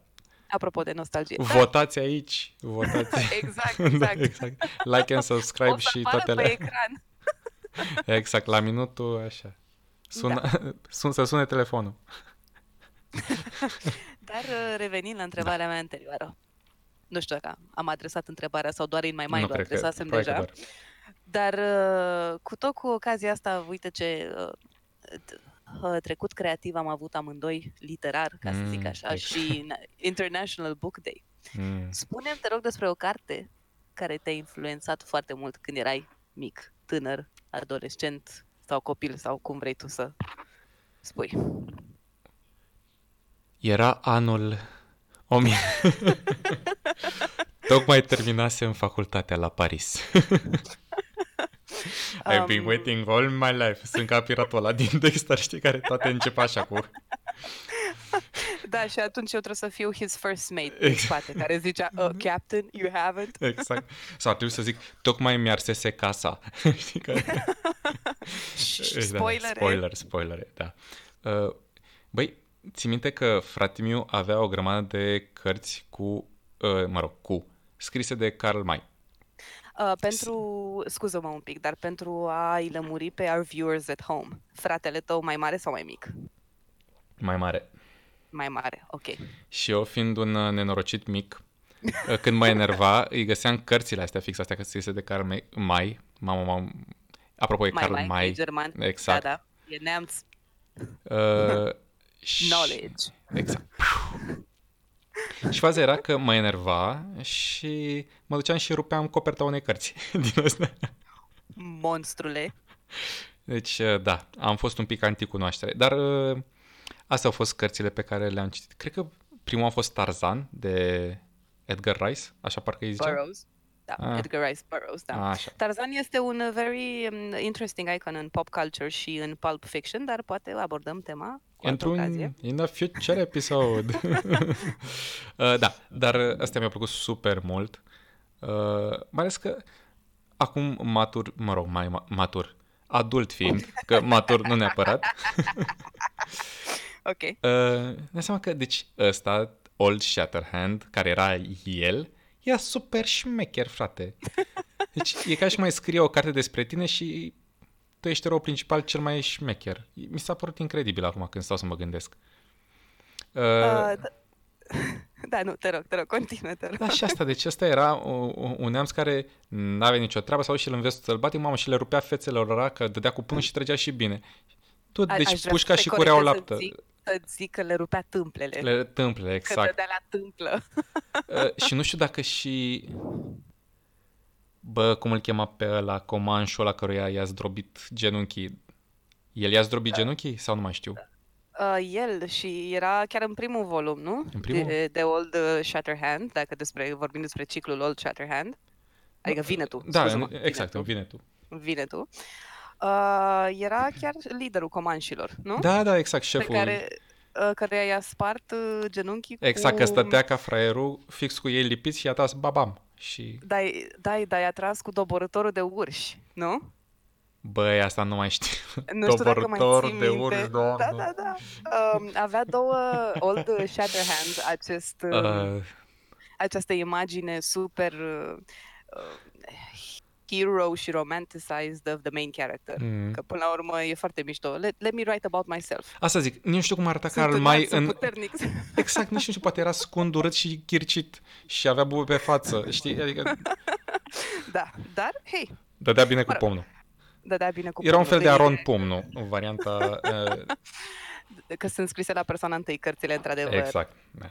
Apropo de nostalgie. Da, Votați aici, votați. exact, Da, exact. exact. Like and subscribe o să și apară toate pe alea. ecran. Exact, la minutul așa. Sună, Da. sun, să sune telefonul. Dar uh, revenind la întrebarea mea anterioară. Nu știu dacă am adresat întrebarea sau doar în mai mai nu o cred că, adresasem probabil că deja. doar. Dar uh, cu tot cu ocazia asta, uite ce uh, t- uh, trecut creativ am avut amândoi, literar, ca să zic Mm, așa, exact. și na- International Book Day. Mm. Spune-mi, te rog, despre o carte care te-a influențat foarte mult când erai mic, tânăr, adolescent sau copil sau cum vrei tu să spui. Era anul 1000. Tocmai terminasem facultatea la Paris. I've been Um, waiting all my life. Sunt ca piratul ăla din Dexter, știi, care toate încep așa cu... Da, și atunci eu trebuie să fiu his first mate Exact. în spate, care zicea, uh, Captain, you haven't? Exact. Sau ar trebui să zic, tocmai mi-arsese casa. știi, care... Spoilere. Da, spoiler, spoilere, da. Uh, băi, ții minte că fratimiu avea o grămadă de cărți cu, uh, mă rog, cu, scrise de Karl May. Uh, pentru, scuză-mă un pic, dar pentru a-i lămuri pe our viewers at home, fratele tău mai mare sau mai mic? Mai mare. Mai mare, ok. Și eu, fiind un uh, nenorocit mic, uh, când mă enerva, îi găseam cărțile astea fix, astea scrise de Karl May. May. Mamă, mamă. Apropo, e Mai Karl mai, May. e german. Exact. Da, da, e neamț Uh, și- knowledge. Exact. Și faza era că mă enerva și mă duceam și rupeam coperta unei cărți din astea. Monstrule. Deci, uh, da, am fost un pic anticunoaștere. Dar uh, astea au fost cărțile pe care le-am citit. Cred că primul a fost Tarzan de Edgar Rice, așa parcă îi zicea. Burroughs. Da, Ah. Edgar Rice Burroughs, da. Așa. Tarzan este un very um, interesting icon în pop culture și în pulp fiction, dar poate abordăm tema cu altă ocazie. Într-un in a future episode. uh, da, dar astea mi-au plăcut super mult. Uh, mai ales că acum matur, mă rog, mai ma- matur, adult fiind, că matur nu neapărat, Ok. uh, ne seama că, deci, ăsta, Old Shatterhand, care era el, e super șmecher, frate. Deci e ca și mai scrie o carte despre tine și tu ești erou principal cel mai șmecher. Mi s-a părut incredibil acum când stau să mă gândesc. Uh, Uh, d- Da, nu, te rog, te rog, continuă, te rog. Da, și asta, deci asta era o- o- un neamț care n-avea nicio treabă sau și el în vestul sălbatic, mamă, și le rupea fețele lor că dădea cu pumn și trăgea și bine. Tot, A- aș deci vrea pușca să și te cureau corectez laptă. Să zic, să zic că le rupea tâmplele. Le tâmple, Că exact. dădea la tâmplă. Uh, și nu știu dacă și... Bă, cum îl chema pe ăla, comanșul ăla căruia i-a zdrobit genunchii. El i-a zdrobit Da. genunchii sau nu mai știu? Uh, el și era chiar în primul volum, nu? În primul? De, de Old uh, Shatterhand, dacă despre, vorbim despre ciclul Old Shatterhand. Adică vine tu, Da, scuză-mă, în, exact, vine vine tu. tu. Vine tu. Uh, era chiar liderul comanșilor, nu? Da, da, exact, Pe șeful. care, uh, căreia i-a spart uh, genunchii Exact, cu... că stătea ca fraierul fix cu ei lipiți și i-a tras babam. Și, Dai, dai, dai, a tras cu doborătorul de urși, nu? băi, asta nu mai știu. Nu știu dacă mai Doborător ții de minte. urși, doamne. Da, da, da. Um, avea două Old Shatterhand, acest, um, Uh, această imagine super uh, uh, hero și romanticized of the main character. mm. Că până la urmă e foarte mișto. Let, let me write about myself. Asta zic, nici nu știu cum arăta Sunt Karl înalt, May sunt în... puternic. Exact, nici nu știu, poate era scund, urât și chircit și avea bube pe față, știi? Adică da, dar, hei, dădea bine cu Mă rog, pumnul. dădea bine cu Era un pumnul fel de de- Aron Pumnu, în varianta... Uh, Că sunt scrise la persoana întâi cărțile, într-adevăr. exact, da.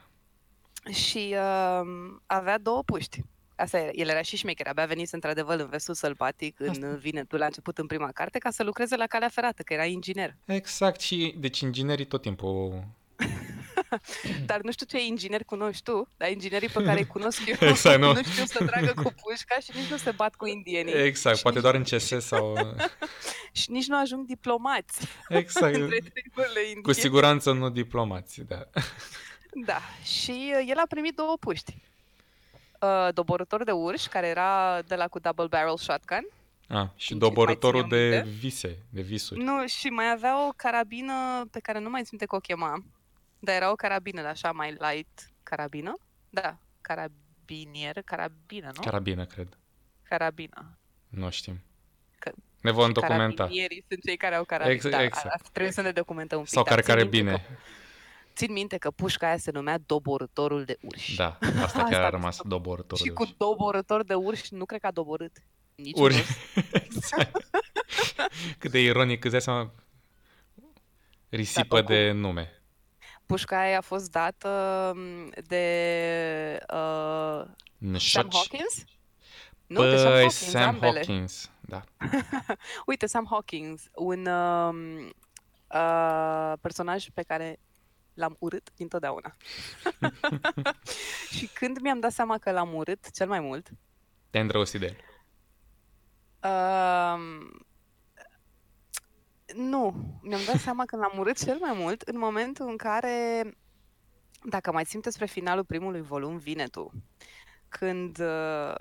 Și uh, avea două puști. Asta era. El era și șmecher, abia venit într-adevăr în vestul sălbatic, în Asta. Vinetul, la început în prima carte, ca să lucreze la calea ferată, că era inginer. Exact, și deci inginerii tot timpul... Dar nu știu ce inginer cunoști tu, dar inginerii pe care îi cunosc eu Exact, nu. nu știu să tragă cu pușca și nici nu se bat cu indienii. Exact, Și poate nici, doar în CS sau... și nici nu ajung diplomați Exact, între triburile indiene. cu siguranță nu diplomați, da. Da, și uh, el a primit două puști. Uh, doborător de urși, care era de la cu double barrel shotgun, Ah, și Mai doborătorul țineam de minte? vise, de visuri. Nu, și mai avea o carabină pe care nu mai țin minte că o chema, dar era o carabină de așa mai light carabină. Da, carabinier, carabină, nu? Carabină, cred. carabină. Nu știm. Că- Ne vom documenta. Carabinierii sunt cei care au carabină. Exact, da, exact. a- trebuie să ne documentăm un pic. Sau dar care țin care minte bine. Că, țin minte că pușca aia se numea doborătorul de urși. Da, asta Asta chiar a mi rămas se- doborătorul Și de cu urși. doborător de urși nu cred că a doborât. Nici Urși. Uri. exact. Cât de ironic, îți dai seama risipă oricum. de nume. Pușca aia a fost dată m, de uh, Sam Nșoci. Hawkins? Nu, de Sam Păi, Hawkins, Sam ambele. Hawkins, da. Uite, Sam Hawkins, un um, uh, personaj pe care l-am urât dintotdeauna. și când mi-am dat seama că l-am urât cel mai mult, Te-ai îndrăgostit de el. um, nu, mi-am dat seama că l-am urât cel mai mult în momentul în care, dacă mai țin spre finalul primului volum, vine tu. Când uh,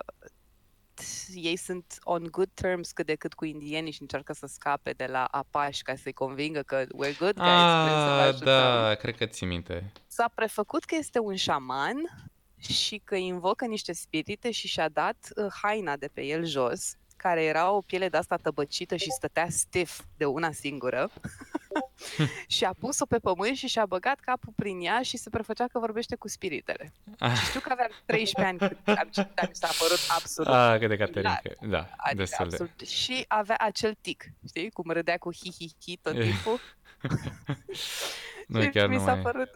ei sunt on good terms cât de cât cu indienii și încearcă să scape de la Apache ca să-i convingă că we're good guys, vrem să vă Ah, ajutăm. da, cred că ții minte. S-a prefăcut că este un șaman și că invocă niște spirite și și-a dat uh, haina de pe el jos, care era o piele de asta tăbăcită și stătea stiff de una singură. și a pus-o pe pământ și și-a băgat capul prin ea și se prefăcea că vorbește cu spiritele. Ah, Știu că aveam 13 ani când am citit, dar mi s-a părut absolut ah cât de caterincă. Da, Adică destul de. absolut. Și avea acel tic, știi? Cum râdea cu hi-hi-hi tot timpul. Nu, și chiar mi nu s-a mai... părut...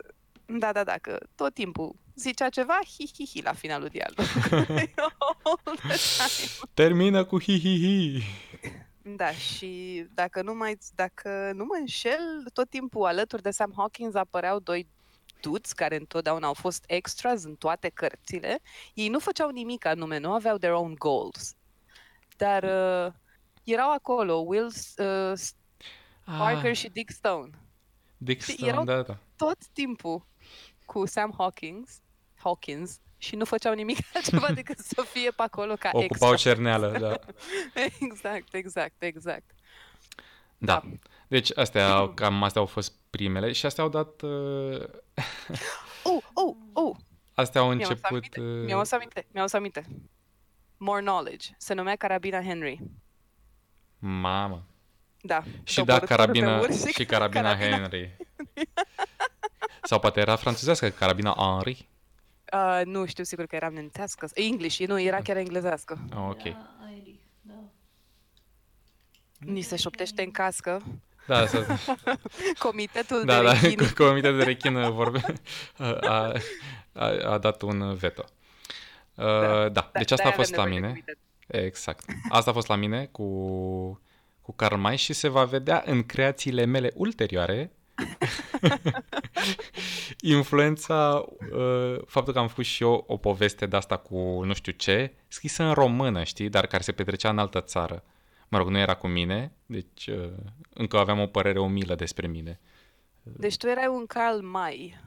Da, da, da, că tot timpul zicea ceva, hi-hi-hi la finalul dialogului. All the time. Termină cu hi-hi-hi. Da, și dacă nu, mai, dacă nu mă înșel, tot timpul alături de Sam Hawkins apăreau doi dudes care întotdeauna au fost extras în toate cărțile. Ei nu făceau nimic anume, nu aveau their own goals. Dar uh, erau acolo, Will uh, Parker Ah, și Dick Stone. Dick și Stone, erau- da, da. Tot timpul cu Sam Hawkins, Hawkins și nu făceau nimic altceva decât să fie pe acolo ca Ocupau extra. cerneală, da. Exact, exact, exact. Da. Deci astea, au- cam astea au fost primele și astea au dat... Uh, Oh, oh, oh, astea au mi-am adus început... aminte, uh, mi-am adus aminte, mi-am adus aminte. More Knowledge, se numea Carabina Henry. Mamă. Da. Și da, doborătorul de carabina urși și carabina Henry. Sau poate era franțuzească, carabina Henry. Uh, nu știu sigur că era nemțească. English, nu, era chiar englezească. Ah, ok. Da, Airi, da. Ni se șoptește în cască. Da, să, Comitetul da, de da, rechin. Comitetul de rechin vorbe, a, a, a dat un veto. Uh, da, deci asta a de-aia fost la avem nevoie de mine. comitet. Exact. Asta a fost la mine cu, cu Karl May și se va vedea în creațiile mele ulterioare influența, uh, faptul că am făcut și eu o poveste de asta cu nu știu ce, scrisă în română, știi, dar care se petrecea în altă țară. Mă rog, nu era cu mine, deci uh, încă aveam o părere umilă despre mine. Deci tu erai un Karl May,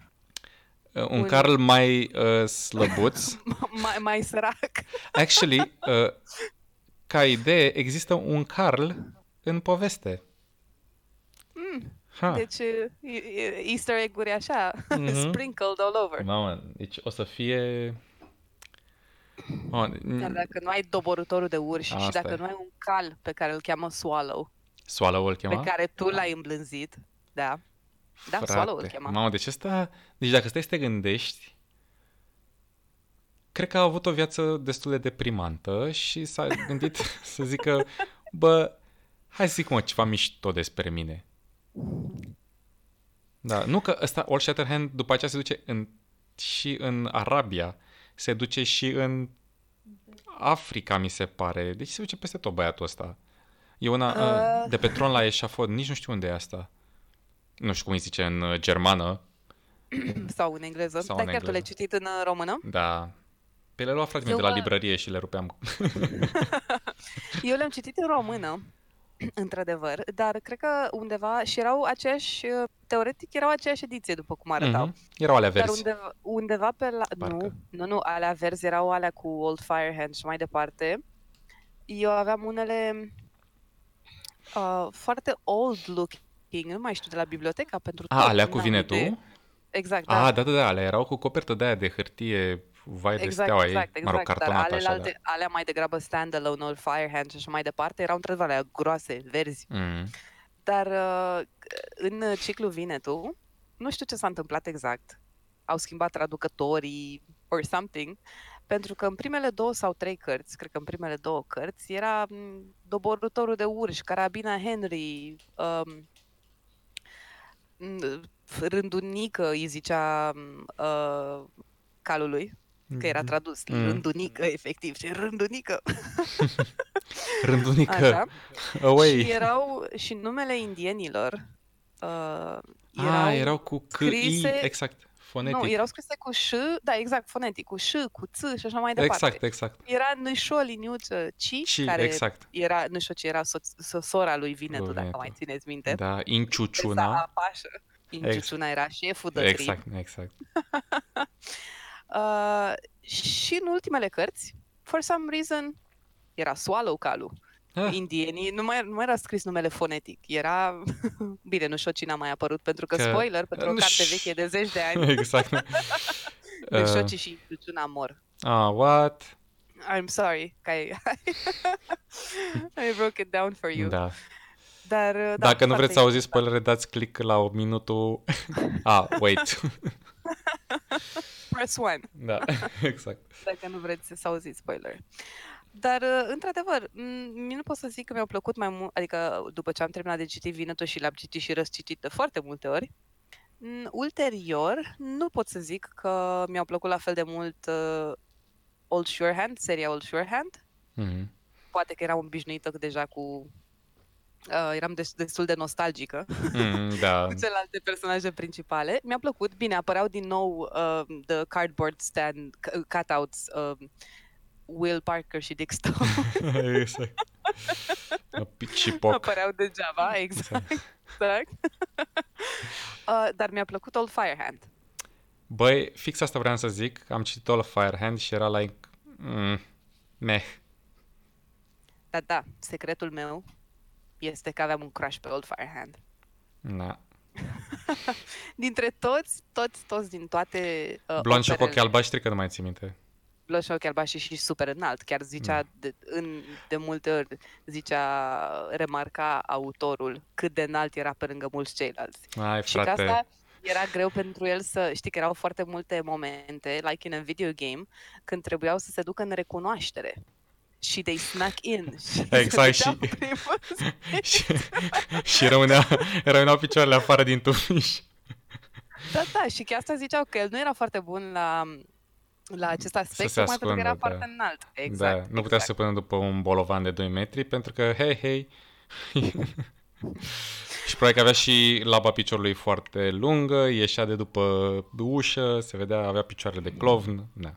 Uh, un Un- Karl mai uh, slăbuț. mai, mai sărac. Actually, uh, ca idee, există un Carl în poveste. Ha. Deci uh, e- e- easter egg-uri așa, Mhm. sprinkled all over. Mamă, deci o să fie... Mamă, Dar dacă nu ai doborătorul de urși și Asta dacă e. nu ai un cal pe care îl cheamă Swallow, Swallow îl chema? pe care tu l-ai îmblânzit, da, da, Swallow îl chema. Mamă, deci ăsta... Deci dacă stai să te gândești, cred că a avut o viață destul de deprimantă și s-a gândit să zică, bă, hai să zic mă ceva mișto despre mine. Da, nu că ăsta, All Shatterhand, după aceea se duce în, și în Arabia, se duce și în Africa, mi se pare. Deci se duce peste tot băiatul ăsta. E una uh... Uh. de pe tron la eșafod, nici nu știu unde e asta. Nu știu cum îi zice în uh, germană, Sau în engleză. Sau Dar în chiar tu le-ai engleză. citit în uh, română? da. Pe le lua fratele meu Eu, de la uh, librărie și le rupeam. Eu le-am citit în română, într-adevăr, dar cred că undeva și erau aceeași, uh, teoretic erau aceeași ediție, după cum arătau. Mhm. Erau alea Dar verzi. undeva, undeva pe la... Parcă. Nu, nu, nu, alea verzi erau alea cu Old Firehand și mai departe. Eu aveam unele uh, foarte old looking, nu mai știu, de la biblioteca pentru A, tot, alea nu cu am vinetul? idee. Exact, da. A, da, da, da, alea erau cu copertă de aia de hârtie, vai de Exact, steaua exact, ei, mă rog, exact, dar cartonată așa, da. alelalte, alea mai degrabă standalone, old firehand și așa mai departe, erau într-adevăr alea groase, verzi. Mm. Dar uh, în ciclu Vinetu, nu știu ce s-a întâmplat exact. Au schimbat traducătorii or something, pentru că în primele două sau trei cărți, cred că în primele două cărți, era m, doborătorul de urși, carabina Henry, um, m, rândunică, îi zicea m, uh, calului, că era tradus, Mm. rândunică, efectiv, și rândunică. Rândunică, Așa. away. Și erau și numele indienilor uh, erau, A, erau cu C, I, scrise- exact, fonetic. nu, erau scrise cu ș, da, exact, fonetic, cu ș, cu ț și așa mai departe. Exact, exact. Era Nășo Liniuță Ci, Și, care exact. era, nu știu ce, era soț, so- sora lui Vinetu, Lui dacă Vinetu. mai țineți minte. Da, Exact, Inciuciuna. Apașă. Inciuciuna era șeful de trib. Exact, exact. Uh, și în ultimele cărți, for some reason, era Swallow calul. Ah, indienii, nu mai, nu mai era scris numele fonetic, era... Bine, nu știu cine a mai apărut, pentru că, Că- spoiler, pentru o Nu carte ș- veche de zeci de ani, exact. deci Uh, Șoci și Ciuciuna mor. ah, what? I'm sorry că ai... I broke it down for you. Da. Dar, uh, da, Dacă nu foarte vreți să auziți interesant. spoilere, dați click la minutul... ah, wait. Press one, da, exact. dacă nu vreți să auziți spoiler. Dar, uh, într-adevăr, m- mie nu pot să zic că mi-au plăcut mai mult, adică după ce am terminat de citit Vinetul și l-am citit și răscitit de foarte multe ori, m, ulterior, nu pot să zic că mi-au plăcut la fel de mult uh, Old Surehand, seria Old Surehand. Mhm. Poate că eram obișnuită deja cu... Uh, eram des- destul de nostalgică Mm, da. cu celelalte personaje principale. Mi-a plăcut. Bine, apăreau din nou uh, The Cardboard Stand, c- cutouts, uh, Will Parker și Dick Stone. exact. Și poc. apăreau degeaba, exact. exact. uh, dar mi-a plăcut Old Firehand. Băi, fix asta vreau să zic. Am citit All of Firehand și era like... Mm, meh. Dar da, secretul meu este că aveam un crush pe Old Firehand. Na. Dintre toți, toți, toți din toate uh, Blond și cu operele- ochii albaștri, că nu mai ții minte. Blond și ochi albaștri și super înalt. Chiar zicea, Da. de, în, de multe ori, zicea, remarca autorul cât de înalt era pe lângă mulți ceilalți. Ai, Și că frate. asta, era greu pentru el să... Știi că erau foarte multe momente, like in a video game, când trebuiau să se ducă în recunoaștere. Și they snuck in. Și Exact, se și- duceau primul și, și rămânea, rămâneau picioarele afară din tufiș. Da, da, și chiar asta ziceau că el nu era foarte bun la, la acest aspect, se tocmai pentru că era ascundă, da. foarte înalt. Exact, da, nu putea exact. să se pună după un bolovan de 2 metri pentru că, hei, hei. și probabil că avea și laba piciorului foarte lungă, ieșea de după ușă, se vedea, avea picioarele de clovn. Da.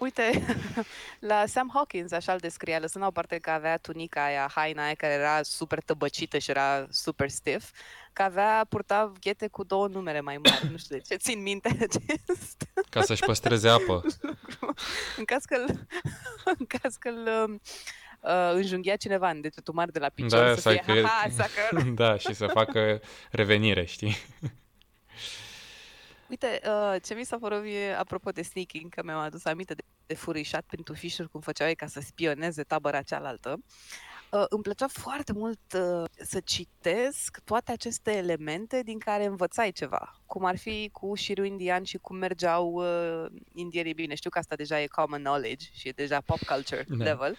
Uite, la Sam Hawkins așa îl descria, lăsând la o parte că avea tunica aia, haina aia care era super tăbăcită și era super stiff, că avea, purta ghete cu două numere mai mari, nu știu de ce, țin minte acest Ca să-și păstreze apă. lucru. În caz că îl, în caz că îl um, uh, înjunghia cineva în degetul mare de la picior, Da, să sau fie, că- ha, sucker. da, și să facă revenire, știi? Uite, uh, ce mi s-a părut mie, apropo de sneaking, că mi-am adus aminte de, de furișat prin tufișuri, cum făceau ei ca să spioneze tabăra cealaltă, uh, îmi plăcea foarte mult uh, să citesc toate aceste elemente din care învățai ceva, cum ar fi cu șirul indian și cum mergeau uh, indienii bine. Știu că asta deja e common knowledge și e deja pop culture Da. level.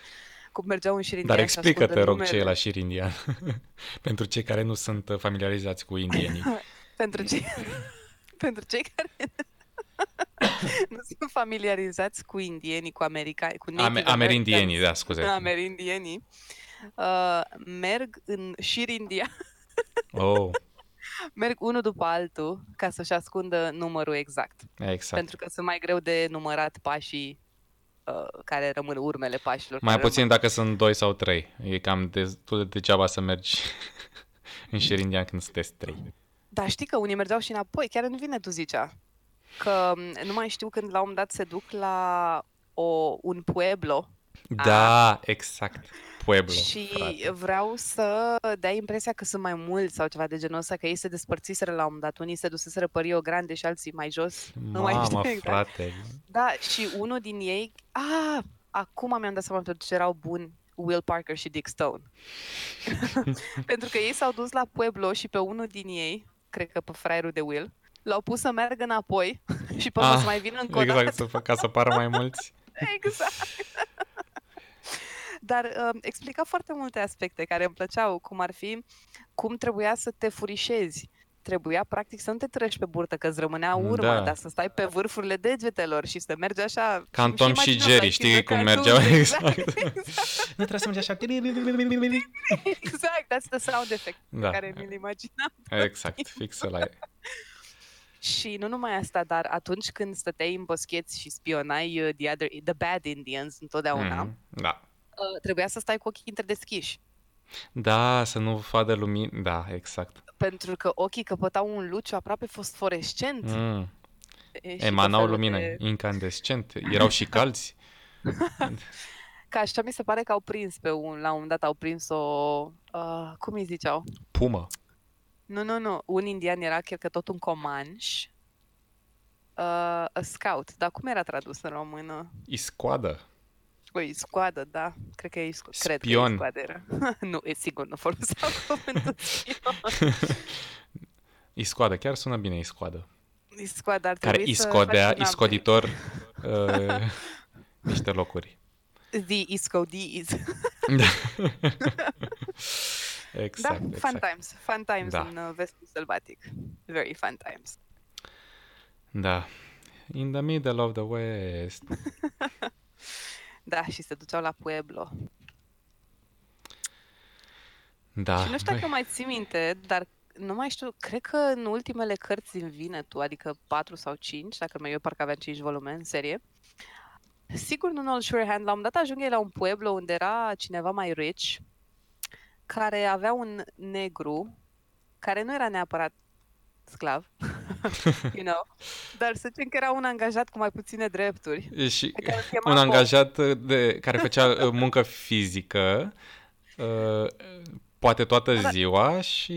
Cum mergeau în șir indian Dar și explică, te ascultă rog, ce e numele. la șir indian. Pentru cei care nu sunt familiarizați cu indienii. Pentru cei, pentru cei care nu sunt familiarizați cu indienii, cu americani, cu Ame- native amerindienii, Americans, da, scuze. amerindienii, uh, merg în șir indian, Oh, merg unul după altul ca să-și ascundă numărul exact. exact. Pentru că sunt mai greu de numărat pașii uh, care rămân urmele pașilor. Mai care puțin dacă sunt doi sau trei. E cam destul de degeaba să mergi în șir indian când sunteți trei. Rămân. Dar știi că unii mergeau și înapoi, chiar în vine tu zicea. Că m, nu mai știu când la un moment dat se duc la o, un pueblo Da, exact. Pueblo, și frate. vreau să dea impresia că sunt mai mulți sau ceva de genul ăsta, că ei se despărțiseră la un moment dat, unii se duseseră pe Rio Grande și alții mai jos. Nu mai știu Mamă, exact. frate. Da, și unul din ei, a, acum mi-am dat seama pentru ce erau buni Will Parker și Dick Stone. pentru că ei s-au dus la Pueblo și pe unul din ei, cred că pe fraierul de Will, l-au pus să meargă înapoi și pe urmă Ah, să mai vină încă o Exact, dată. să, fă- ca să pară mai mulți. Exact. Dar uh, explica foarte multe aspecte care îmi plăceau, cum ar fi cum trebuia să te furișezi. Trebuia, practic, să nu te treci pe burtă, că îți rămânea urma, Da. dar să stai pe vârfurile degetelor și să mergi așa. Ca în îmi Tom și imaginam, Jerry, like, in știi the cum cartoon, mergeau? Exact, Exact. Nu trebuie să mergi așa. exact, that's the sound effect Da. pe care mi-l imaginam. Exact, fix la Și nu numai asta, dar atunci când stăteai în boscheți și spionai uh, the, other, the bad Indians întotdeauna, Mhm, Da. uh, trebuia să stai cu ochii interdeschiși. Da, să nu vadă lumină. Da, exact. pentru că ochii căpătau un luciu aproape fosforescent. Mm. e, și tot Emanau felul lumină, de- incandescent. Erau și calzi. Că așa mi se pare că au prins pe un, la un moment dat au prins o, uh, cum îi ziceau? Pumă. Nu, nu, nu, un indian era chiar că tot un comanș, uh, a scout, dar cum era tradus în română? Iscoadă. O scoadă, da, cred că e isco- cred că e Spion. scoadă era. nu, e sigur, nu foloseau cuvântul spion. Iscoadă, chiar sună bine iscoadă. Scoadă ar Care trebui să iscodea, faci un iscoditor uh, niște locuri. update. The Iscodies. Da. Da, exact, fun exact. times, fun times Da. în uh, vestul sălbatic. Very fun times. Da. In the middle of the west. Da, și se duceau la Pueblo. Da. și nu știu băi. dacă mai ții minte, dar nu mai știu, cred că în ultimele cărți din vine tu, adică 4 sau 5, dacă mai eu parcă aveam 5 volume în serie, sigur nu în Old Sure Hand, la un moment dat ajunge la un pueblo unde era cineva mai rich, care avea un negru, care nu era neapărat sclav, you know, dar să zicem că era un angajat cu mai puține drepturi. E Și pe care îl chema un Bob. angajat de, care făcea uh, muncă fizică, uh, poate toată Da, da. ziua și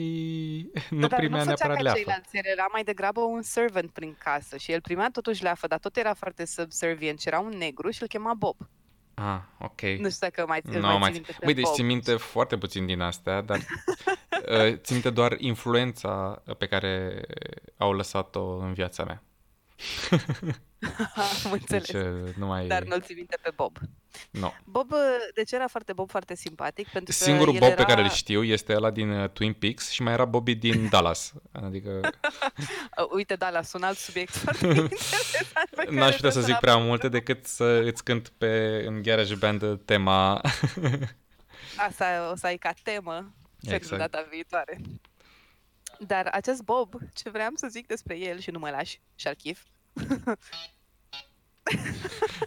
nu dar primea nu făcea neapărat ca leafă. ceilalți, el era mai degrabă un servant prin casă și el primea totuși leafă, dar tot era foarte subservient și era un negru și îl chema Bob. Ah, ok. Nu știu dacă mai, îl Nu mai mai ții minte pe Băi, deci Bob. țin minte foarte puțin din astea, dar Uh, țin minte doar influența pe care au lăsat-o în viața mea. Am înțeles. Deci uh, nu mai... Dar nu-l ții minte pe Bob. No. Bob, uh, deci era foarte Bob, foarte simpatic, pentru că Singurul el Bob era... pe care îl știu este ăla din uh, Twin Peaks și mai era Bobby din Dallas. Adică Uh, Uite, da, la un alt subiect foarte interesant pe care n-aș putea să trebuie zic l prea apărăm. multe decât să îți cânt pe, în Garage Band tema... Asta o să ai ca temă pentru Exact. data viitoare. Dar acest Bob, ce vreau să zic despre el și nu mă lași, Sharkif,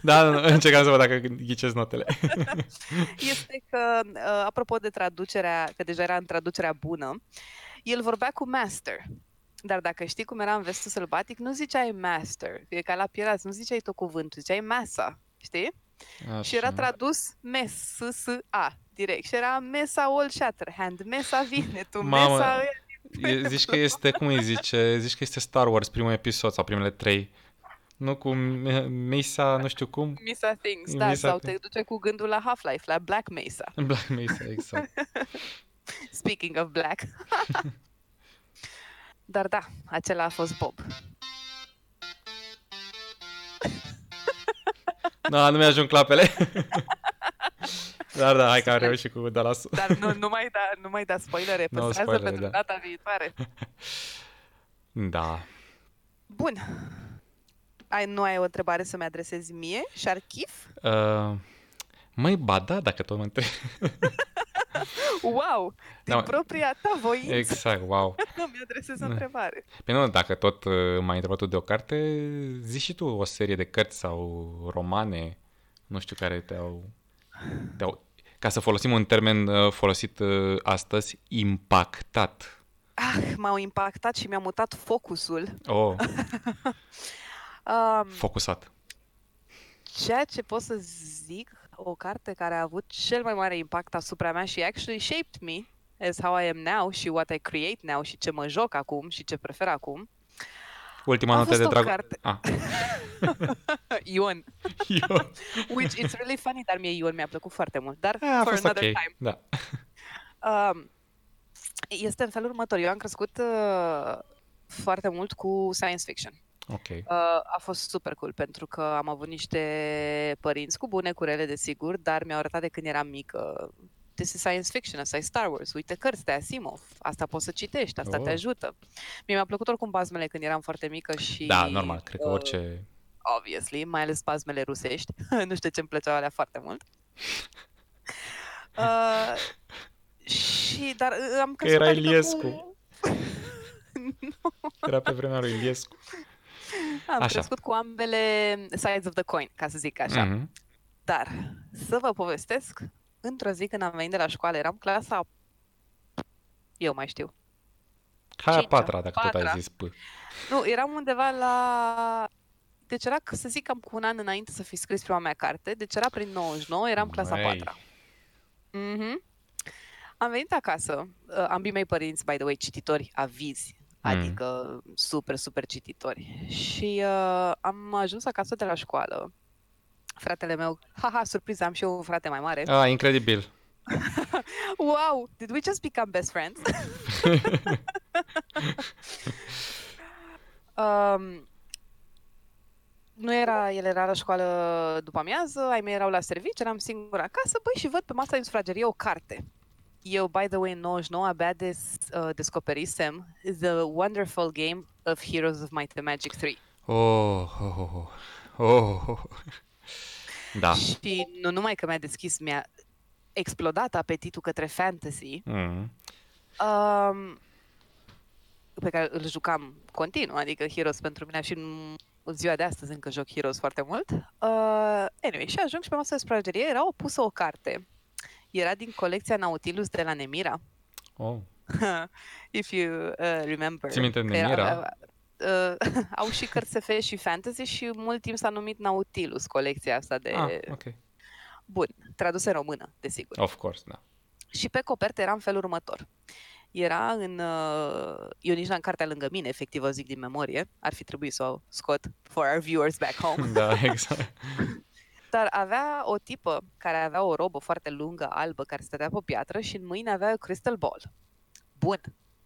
da, nu, nu, încercam să văd dacă ghicesc notele. este că, uh, apropo de traducerea, că deja era în traducerea bună, el vorbea cu master. Dar dacă știi cum era în vestul sălbatic, nu ziceai master, e ca la pirați, nu ziceai tot cuvântul, ziceai masa, știi? Și era Așa. tradus mes, s, s, a, direct. Și era mesa all Shatterhand, mesa vine, tu Mamă, mesa... E- Zici că este, cum îi zice, zici că este Star Wars primul episod sau primele trei. Nu cu M- Mesa, nu știu cum. Mesa Things, da, Mesa sau Thing. te duce cu gândul la Half-Life, la Black Mesa. Black Mesa, exact. Speaking of Black. Dar da, acela a fost Bob. Da, nu mi-ajung clapele. Dar da, hai că am reușit cu Dallas. Dar nu, nu, mai da, nu mai da spoilere, No păstrează spoilere, pentru da. data viitoare. Da. Bun. Ai, nu ai o întrebare să-mi adresezi mie, Sharkif? Uh, măi, ba da, dacă tot mă întrebi. Wow! Din Da, propria ta voință Exact, wow. mi adresez o Da. întrebare. Păi nu, dacă tot uh, m-ai întrebat tu de o carte, zici și tu o serie de cărți sau romane, nu știu care te-au... te-au ca să folosim un termen uh, folosit uh, astăzi, impactat. Ah, m-au impactat și mi-a mutat focusul. Oh, Um, focusat. ceea ce pot să zic, o carte care a avut cel mai mare impact asupra mea și actually shaped me as how I am now și what I create now și ce mă joc acum și ce prefer acum. Ultima A notă fost de o drag... carte. Ah, Ion. eu... Which it's really funny, dar mie Ion mi-a plăcut foarte mult. Dar A, a for fost another ok. time. Da. Um, este în felul următor. Eu am crescut uh, foarte mult cu science fiction. Ok. Uh, a fost super cool pentru că am avut niște părinți cu bune, cu rele, desigur, dar mi-au arătat de când eram mică this is science fiction, asta e Star Wars, uite cărți de Asimov, asta poți să citești, asta te Oh. ajută. Mie mi-a plăcut oricum bazmele când eram foarte mică și... Da, normal, cred că uh, orice... Obviously, mai ales bazmele rusești. nu știu ce îmi plăceau alea foarte mult. Uh, și, dar uh, am Că crescut era adică Iliescu. Cu... Era pe vremea lui Iliescu. Am Așa. crescut cu ambele sides of the coin, ca să zic așa. Mhm. Dar, să vă povestesc, într-o zi când am venit de la școală, eram clasa... Eu mai știu. Hai a Cincea, patra, dacă tot patra. ai zis P. Nu, eram undeva la... Deci era, că să zic, cam cu un an înainte să fi scris prima mea carte, deci era prin 99, eram clasa Măi. 4 Mhm. Am venit acasă, uh, ambii mei părinți, by the way, cititori avizi, Mm. adică super, super cititori. Și uh, am ajuns acasă de la școală. Fratele meu, haha, surpriză, am și eu un frate mai mare. Ah, incredibil. Wow, did we just become best friends? um, nu era, el era la școală după amiază, ai mei erau la serviciu, eram singur acasă, băi, și văd pe masa din sufragerie o carte. Eu, by the way, în 99 abia des, uh, descoperisem The Wonderful Game of Heroes of Might and Magic 3. Oh, oh, oh, oh. oh, oh. Da. Și nu numai că mi-a deschis, mi-a explodat apetitul către fantasy, Mm. um, pe care îl jucam continuu, adică Heroes pentru mine și în ziua de astăzi încă joc Heroes foarte mult. Uh, anyway, și ajung și pe masă de sufragerie, era o pusă o carte. Era din colecția Nautilus de la Nemira. Oh. If you uh, remember. Ții minte că era- Nemira? Uh, au și cărți SF și fantasy și mult timp s-a numit Nautilus colecția asta de... Ah, ok. Bun, tradus în română, desigur. Of course, da. Și pe copertă era în felul următor. Era în... Uh, eu nici n-am cartea lângă mine, efectiv o zic din memorie. Ar fi trebuit să o scot for our viewers back home. Da, exact. Dar avea o tipă care avea o robă foarte lungă, albă, care stătea pe o piatră și în mâini avea o crystal ball. Bun.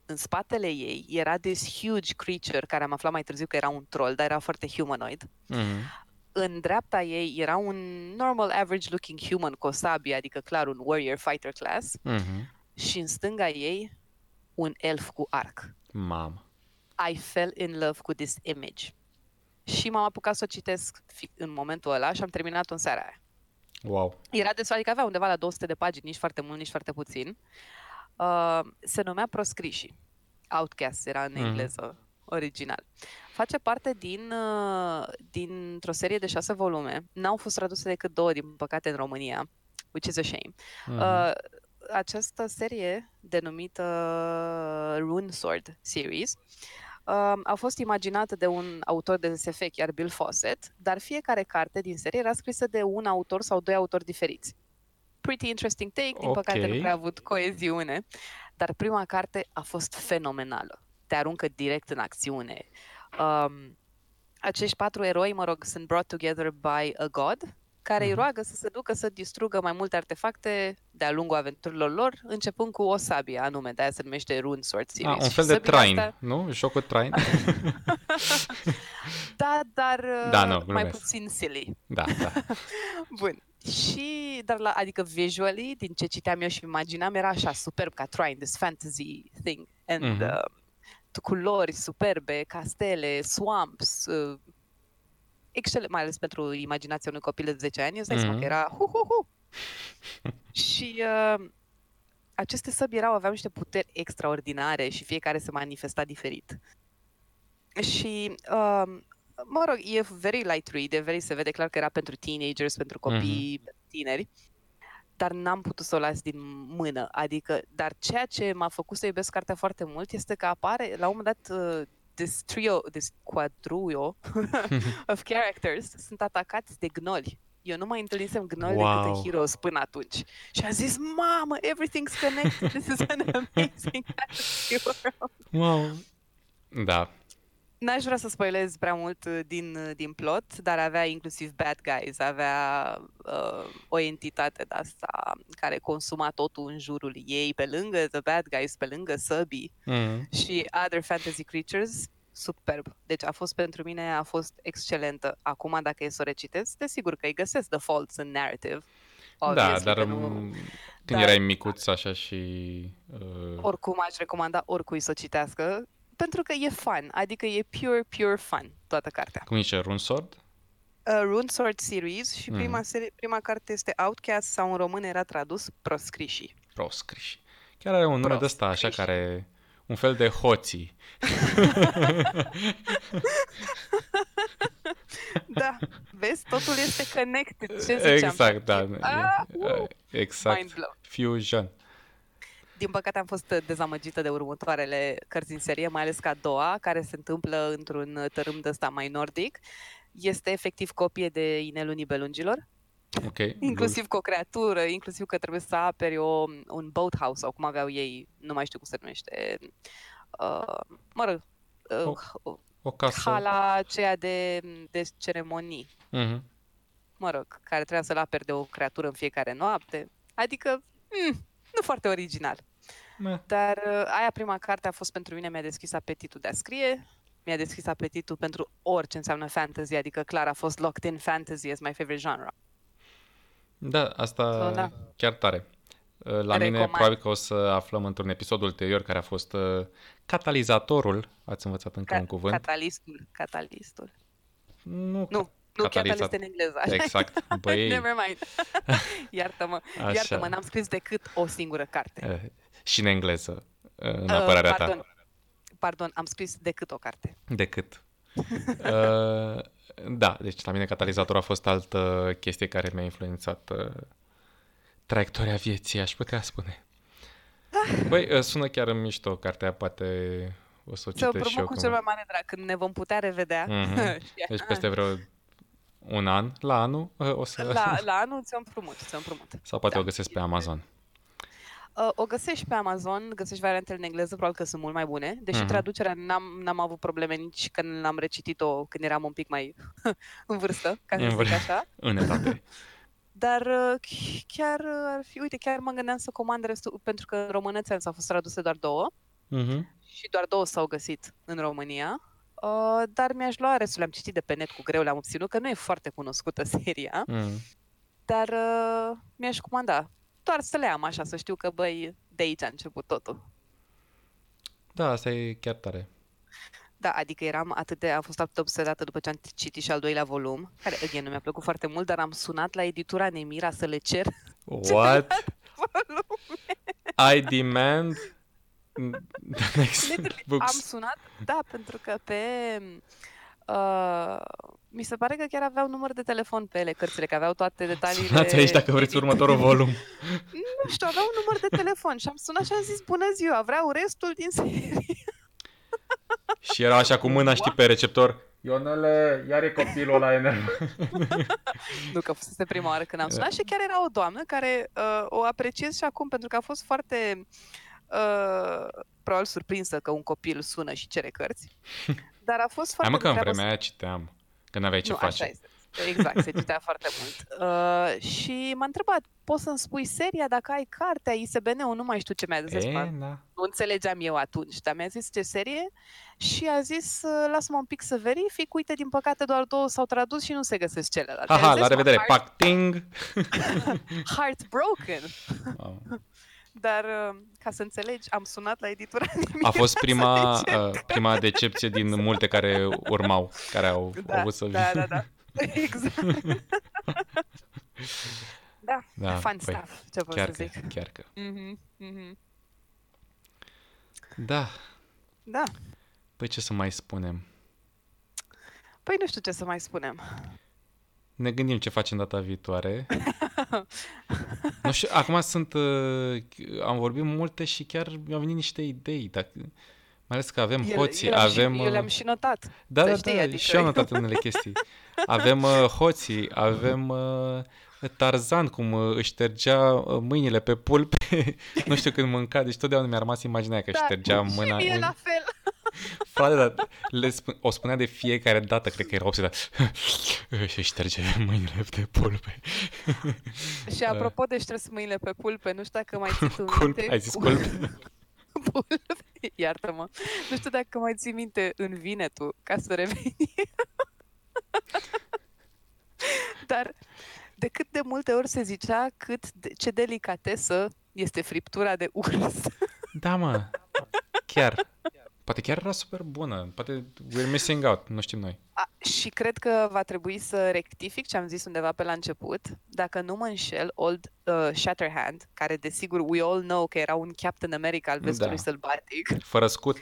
În spatele ei era this huge creature, care am aflat mai târziu că era un troll, dar era foarte humanoid. Mhm. În dreapta ei era un normal average looking human cu o sabie, adică clar un warrior fighter class. Mhm. Și în stânga ei un elf cu arc. Mamă. I fell in love cu this image. Și m-am apucat să o citesc fi- în momentul ăla și am terminat-o în seara aia. Wow. Era destul, adică avea undeva la 200 de pagini, nici foarte mult, nici foarte puțin. Uh, se numea Proscriși. Outcast era în Mhm. engleză original. Face parte din, uh, dintr-o serie de șase volume. N-au fost traduse decât două, din păcate, în România, which is a shame. Mhm. Uh, această serie, denumită Rune Sword Series, uh, a fost imaginată de un autor de SF, chiar Bill Fawcett, dar fiecare carte din serie era scrisă de un autor sau doi autori diferiți. Pretty interesting take, din păcate nu Ok. prea a avut coeziune, dar prima carte a fost fenomenală. Te aruncă direct în acțiune. Um, acești patru eroi, mă rog, sunt brought together by a god, care îi Mhm. roagă să se ducă să distrugă mai multe artefacte de-a lungul aventurilor lor, începând cu o sabie, anume, de-aia se numește Rune Sword Series. Ah, un Și fel de săbile train, astea- nu? Jocul train? Da, dar Da, uh, nu, mai glumesc. puțin silly. da, da. Bun. Și, dar la, adică visually, din ce citeam eu și imaginam, era așa superb ca Trine, this fantasy thing. And Mhm. uh, culori superbe, castele, swamps, uh, excelent, mai ales pentru imaginația unui copil de 10 ani, îți dai seama Mhm. că era hu, hu, hu. Și uh, aceste săbi erau, aveau niște puteri extraordinare și fiecare se manifesta diferit. Și, uh, mă rog, e very light read, e very, se vede clar că era pentru teenagers, pentru copii Mhm. tineri, dar n-am putut să o las din mână. Adică, dar ceea ce m-a făcut să iubesc cartea foarte mult este că apare, la un moment dat, uh, this trio, this quadruio of characters sunt atacați de gnoli. Eu nu mai întâlnisem gnoli decât Wow. în Heroes până atunci. Și am zis, mamă, everything's connected, this is an amazing fantasy world. Wow. Da. N-aș vrea să spoilez prea mult uh, din, uh, din plot, dar avea inclusiv bad guys, avea uh, o entitate de asta care consuma totul în jurul ei, pe lângă the bad guys, pe lângă săbii Mhm. și other fantasy creatures, superb. Deci a fost pentru mine, a fost excelentă. Acum, dacă e să o recitesc, desigur că îi găsesc the faults în narrative. Da, Obviously dar că nu, m, când dar- erai micuț așa și... Uh, oricum aș recomanda oricui să o citească, pentru că e fun, adică e pure, pure fun toată cartea. cum zice, Rune Sword? uh, Rune Sword Series și prima, Mm. serie, prima carte este Outcast sau în român era tradus Proscriși. Proscriși. Chiar are un nume de ăsta așa Proscriși. care... Un fel de hoții. Da, vezi, totul este connected. Ce ziceam? Exact, da. Ah, uh, Exact. Mind blown. Fusion. Din păcate am fost uh, dezamăgită de următoarele cărți din serie, mai ales că a doua, care se întâmplă într-un uh, tărâm de ăsta mai nordic, este efectiv copie de Inelul Nibelungilor, Ok. inclusiv cu o creatură, inclusiv că trebuie să aperi o, un boathouse sau cum aveau ei, nu mai știu cum se numește, uh, mă rog, uh, O- O casă. hala aceea de, de ceremonii, Mhm. mă rog, care trebuia să-l aperi de o creatură în fiecare noapte. Adică, mm, nu foarte original. Meh. Dar uh, aia prima carte a fost pentru mine, mi-a deschis apetitul de a scrie, mi-a deschis apetitul pentru orice înseamnă fantasy, adică clar a fost locked in fantasy as my favorite genre. Da, asta So, da. chiar tare. Uh, La mine Recomand. probabil că o să aflăm într-un episod ulterior care a fost uh, catalizatorul. Ați învățat încă un cuvânt? Catalistul, catalistul. Nu, Nu, nu catalizat. catalist în engleză. Exact. Băi, Never mind. Iartă-mă, Așa. iartă-mă, n-am scris decât o singură carte. Uh, și în engleză, uh, în Uh, apărarea pardon, ta. pardon, am scris decât o carte. Decât. Uh, da, deci la mine catalizatorul a fost altă chestie care mi-a influențat uh, traiectoria vieții, aș putea spune. Băi, uh, sună chiar în mișto cartea, poate o să o Ți-o citesc și eu promit cu cel cândva. mai mare drag, când ne vom putea revedea. Mhm. Și- Deci peste vreo un an, la anul, uh, o să... la, la anul ți-o împrumut, ți-o împrumut. Sau poate Da. o găsesc pe Amazon. Uh, o găsești pe Amazon, găsești variantele în engleză, probabil că sunt mult mai bune, deși Mhm. traducerea n-am, n-am avut probleme nici când am recitit-o când eram un pic mai în vârstă, ca să În zic vâr- așa. În etate. Dar uh, ch- chiar uh, ar fi, uite, chiar mă gândeam să comand restul, pentru că în română ți-am s-au fost traduse doar două. Mhm. și doar două s-au găsit în România. Uh, dar mi-aș lua restul, le-am citit de pe net cu greu, le-am obținut, că nu e foarte cunoscută seria, Mm. dar uh, mi-aș comanda. Doar să le am așa, să știu că, băi, de aici a început totul. Da, asta e chiar tare. Da, adică eram atât de, am fost atât de obsedată după ce am citit și al doilea volum, care, again, nu mi-a plăcut foarte mult, dar am sunat la editura Nemira să le cer What? I demand the next Literally, am books. sunat, da, pentru că pe... Uh, mi se pare că chiar aveau număr de telefon pe ele, cărțile, că aveau toate detaliile. Sunați aici dacă vreți următorul volum. Nu știu, aveau un număr de telefon și am sunat și am zis, bună ziua, vreau restul din serie. Și era așa cu mâna, știi, pe receptor. Ionele, iar e copilul ăla enervat. Nu că fusese prima oară când am sunat și chiar era o doamnă care uh, o apreciez și acum pentru că a fost foarte uh, probabil surprinsă că un copil sună și cere cărți. Dar a fost Hai foarte mă că în treabă vremea aia citeam. Că n-aveai ce nu, face. așa este. Exact, se citea foarte mult. Uh, și m-a întrebat, poți să-mi spui seria dacă ai cartea ISBN-ul? Nu mai știu ce mi-a zis. E, E, da. nu înțelegeam eu atunci, dar mi-a zis ce serie și a zis, uh, lasă-mă un pic să verific, uite, din păcate doar două s-au tradus și nu se găsesc celelalte. Haha, Am zis, la mă, revedere. heart- Pac, ting! Heartbroken. Wow. Dar, uh, ca să înțelegi, am sunat la editura A fost prima, să uh, prima decepție din multe care urmau, care au Da, avut să da, da, da. Exact. da, Da, fun păi, stuff, ce pot Chiar să că, zic. chiar că. Mhm, mhm. Da, Da. păi ce să mai spunem? Păi nu știu ce să mai spunem. Ne gândim ce facem data viitoare. Nu știu, acum sunt... Uh, am vorbit multe și chiar mi-au venit niște idei. Dacă, mai ales că avem Eu- hoții, eu le-am avem... Și, eu uh, le-am și notat. Da, să da, știi, da, adică- și eu am notat unele chestii. Avem uh, hoții, avem uh, Tarzan, cum uh, își ștergea uh, mâinile pe pulpe, nu știu când mânca, deci totdeauna mi-a rămas imaginea că își Da, ștergea mâna. Și mie în- la fel. Frate, dar le sp- o spunea de fiecare dată, cred că era obsedat. și șterge mâinile de pulpe. Și apropo de șters mâinile pe pulpe, nu știu dacă mai ții tu Culp, minte... ai zis cu- culp? pulpe. Iartă-mă. Nu știu dacă mai ții minte în vine tu, ca să reveni. Dar de cât de multe ori se zicea cât de, ce delicatesă este friptura de urs. Da, mă. Chiar. Poate chiar era super bună. Poate we're missing out, nu știm noi. A, și cred că va trebui să rectific ce am zis undeva pe la început. Dacă nu mă înșel, Old uh, Shatterhand, care desigur we all know că era un Captain America al vestului Da. sălbatic, Fără scut.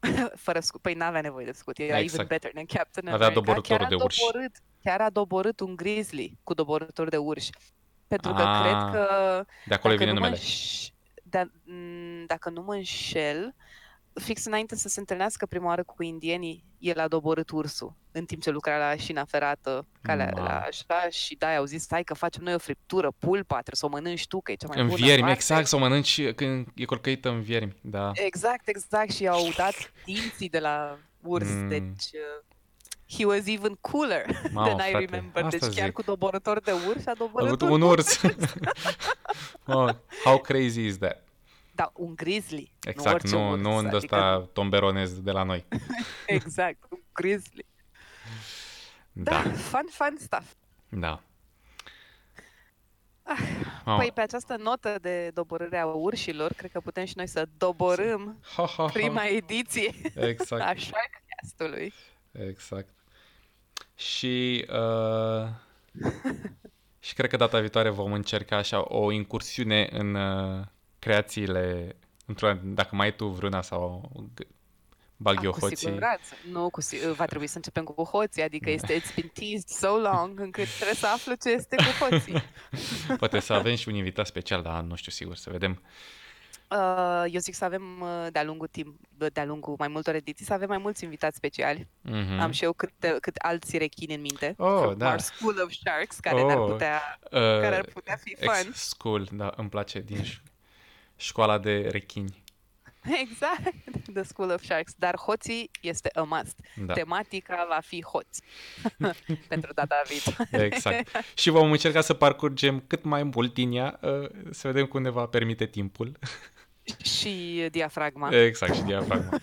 fără scut, păi n-avea nevoie de scut, era Exact. even better than Captain Avea America. doborâtorul chiar a de urși. Doborât, chiar a doborât un grizzly cu doborâtor de urși. Pentru că Ah, cred că De acolo dacă vine nu mă numele. înș- da, m, dacă nu mă înșel, fix înainte să se întâlnească prima oară cu indienii, el a doborât ursul în timp ce lucra la șina ferată, calea Mamă. la așa și da, au zis, stai că facem noi o friptură, pulpa, trebuie să o mănânci tu, că e cea mai În bună viermi, parte." exact, să o mănânci când e colcăită în viermi, da. Exact, exact, și i-au dat dinții de la urs, Mm. deci uh, he was even cooler Mamă, than I frate, remember. asta Deci chiar zic. cu doborător de urs a A doborât avut un, un urs. oh, how crazy is that? Da, un grizzly. Exact, orice nu, urs, nu în adică- ăsta tomberonez de la noi. Exact, un grizzly. Da, Da, fun, fun stuff. da. Păi Oh. pe această notă de doborâre a urșilor, cred că putem și noi să doborâm Ha, ha, ha. prima ediție Exact. a Sharkcast-ului. Exact. Și, uh, și cred că data viitoare vom încerca așa o incursiune în uh, creațiile, într dacă mai ai tu vreuna sau g- bag eu Ah, cu hoții. siguranță. Nu, cu si- va trebui să începem cu hoții, adică este it's been teased so long încât trebuie să aflu ce este cu hoții. Poate să avem și un invitat special, dar nu știu sigur, să vedem. Uh, eu zic să avem uh, de-a lungul timp, de-a lungul mai multor ediții, să avem mai mulți invitați speciali. Mhm. Am și eu cât, cât alți rechini în minte. Oh, from da. Our School of Sharks, care ne-ar Oh, putea, Uh, care ar putea fi fun. Ex-school, da, îmi place, din ș- școala de rechini. Exact, The School of Sharks. Dar hoții este a must. Da, Tematica va fi hoți pentru data viitoare. exact. Și vom încerca să parcurgem cât mai mult din ea, uh, să vedem cum ne va permite timpul. Și diafragma. Exact, și diafragma.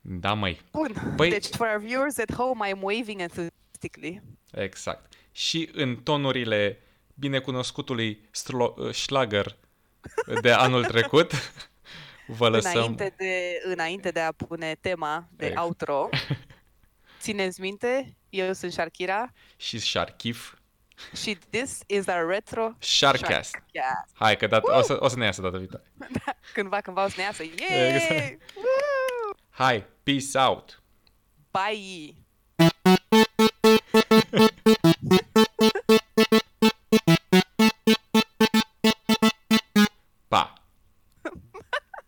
da, măi. Bun. Păi- Deci, for our viewers at home, I'm waving enthusiastically. Exact. Și în tonurile binecunoscutului stro- Schlager de anul trecut, vă lăsăm... Înainte de, înainte de a pune tema de Exact. outro, țineți minte, eu sunt Sharkira Și Sharkif. și this is our retro Sharkcast. Sharkcast. Hai că data, o, să, o să ne iasă data viitoare. Cândva, cândva o să ne iasă. Yay! Exact. Woo! Hai, peace out! Bye!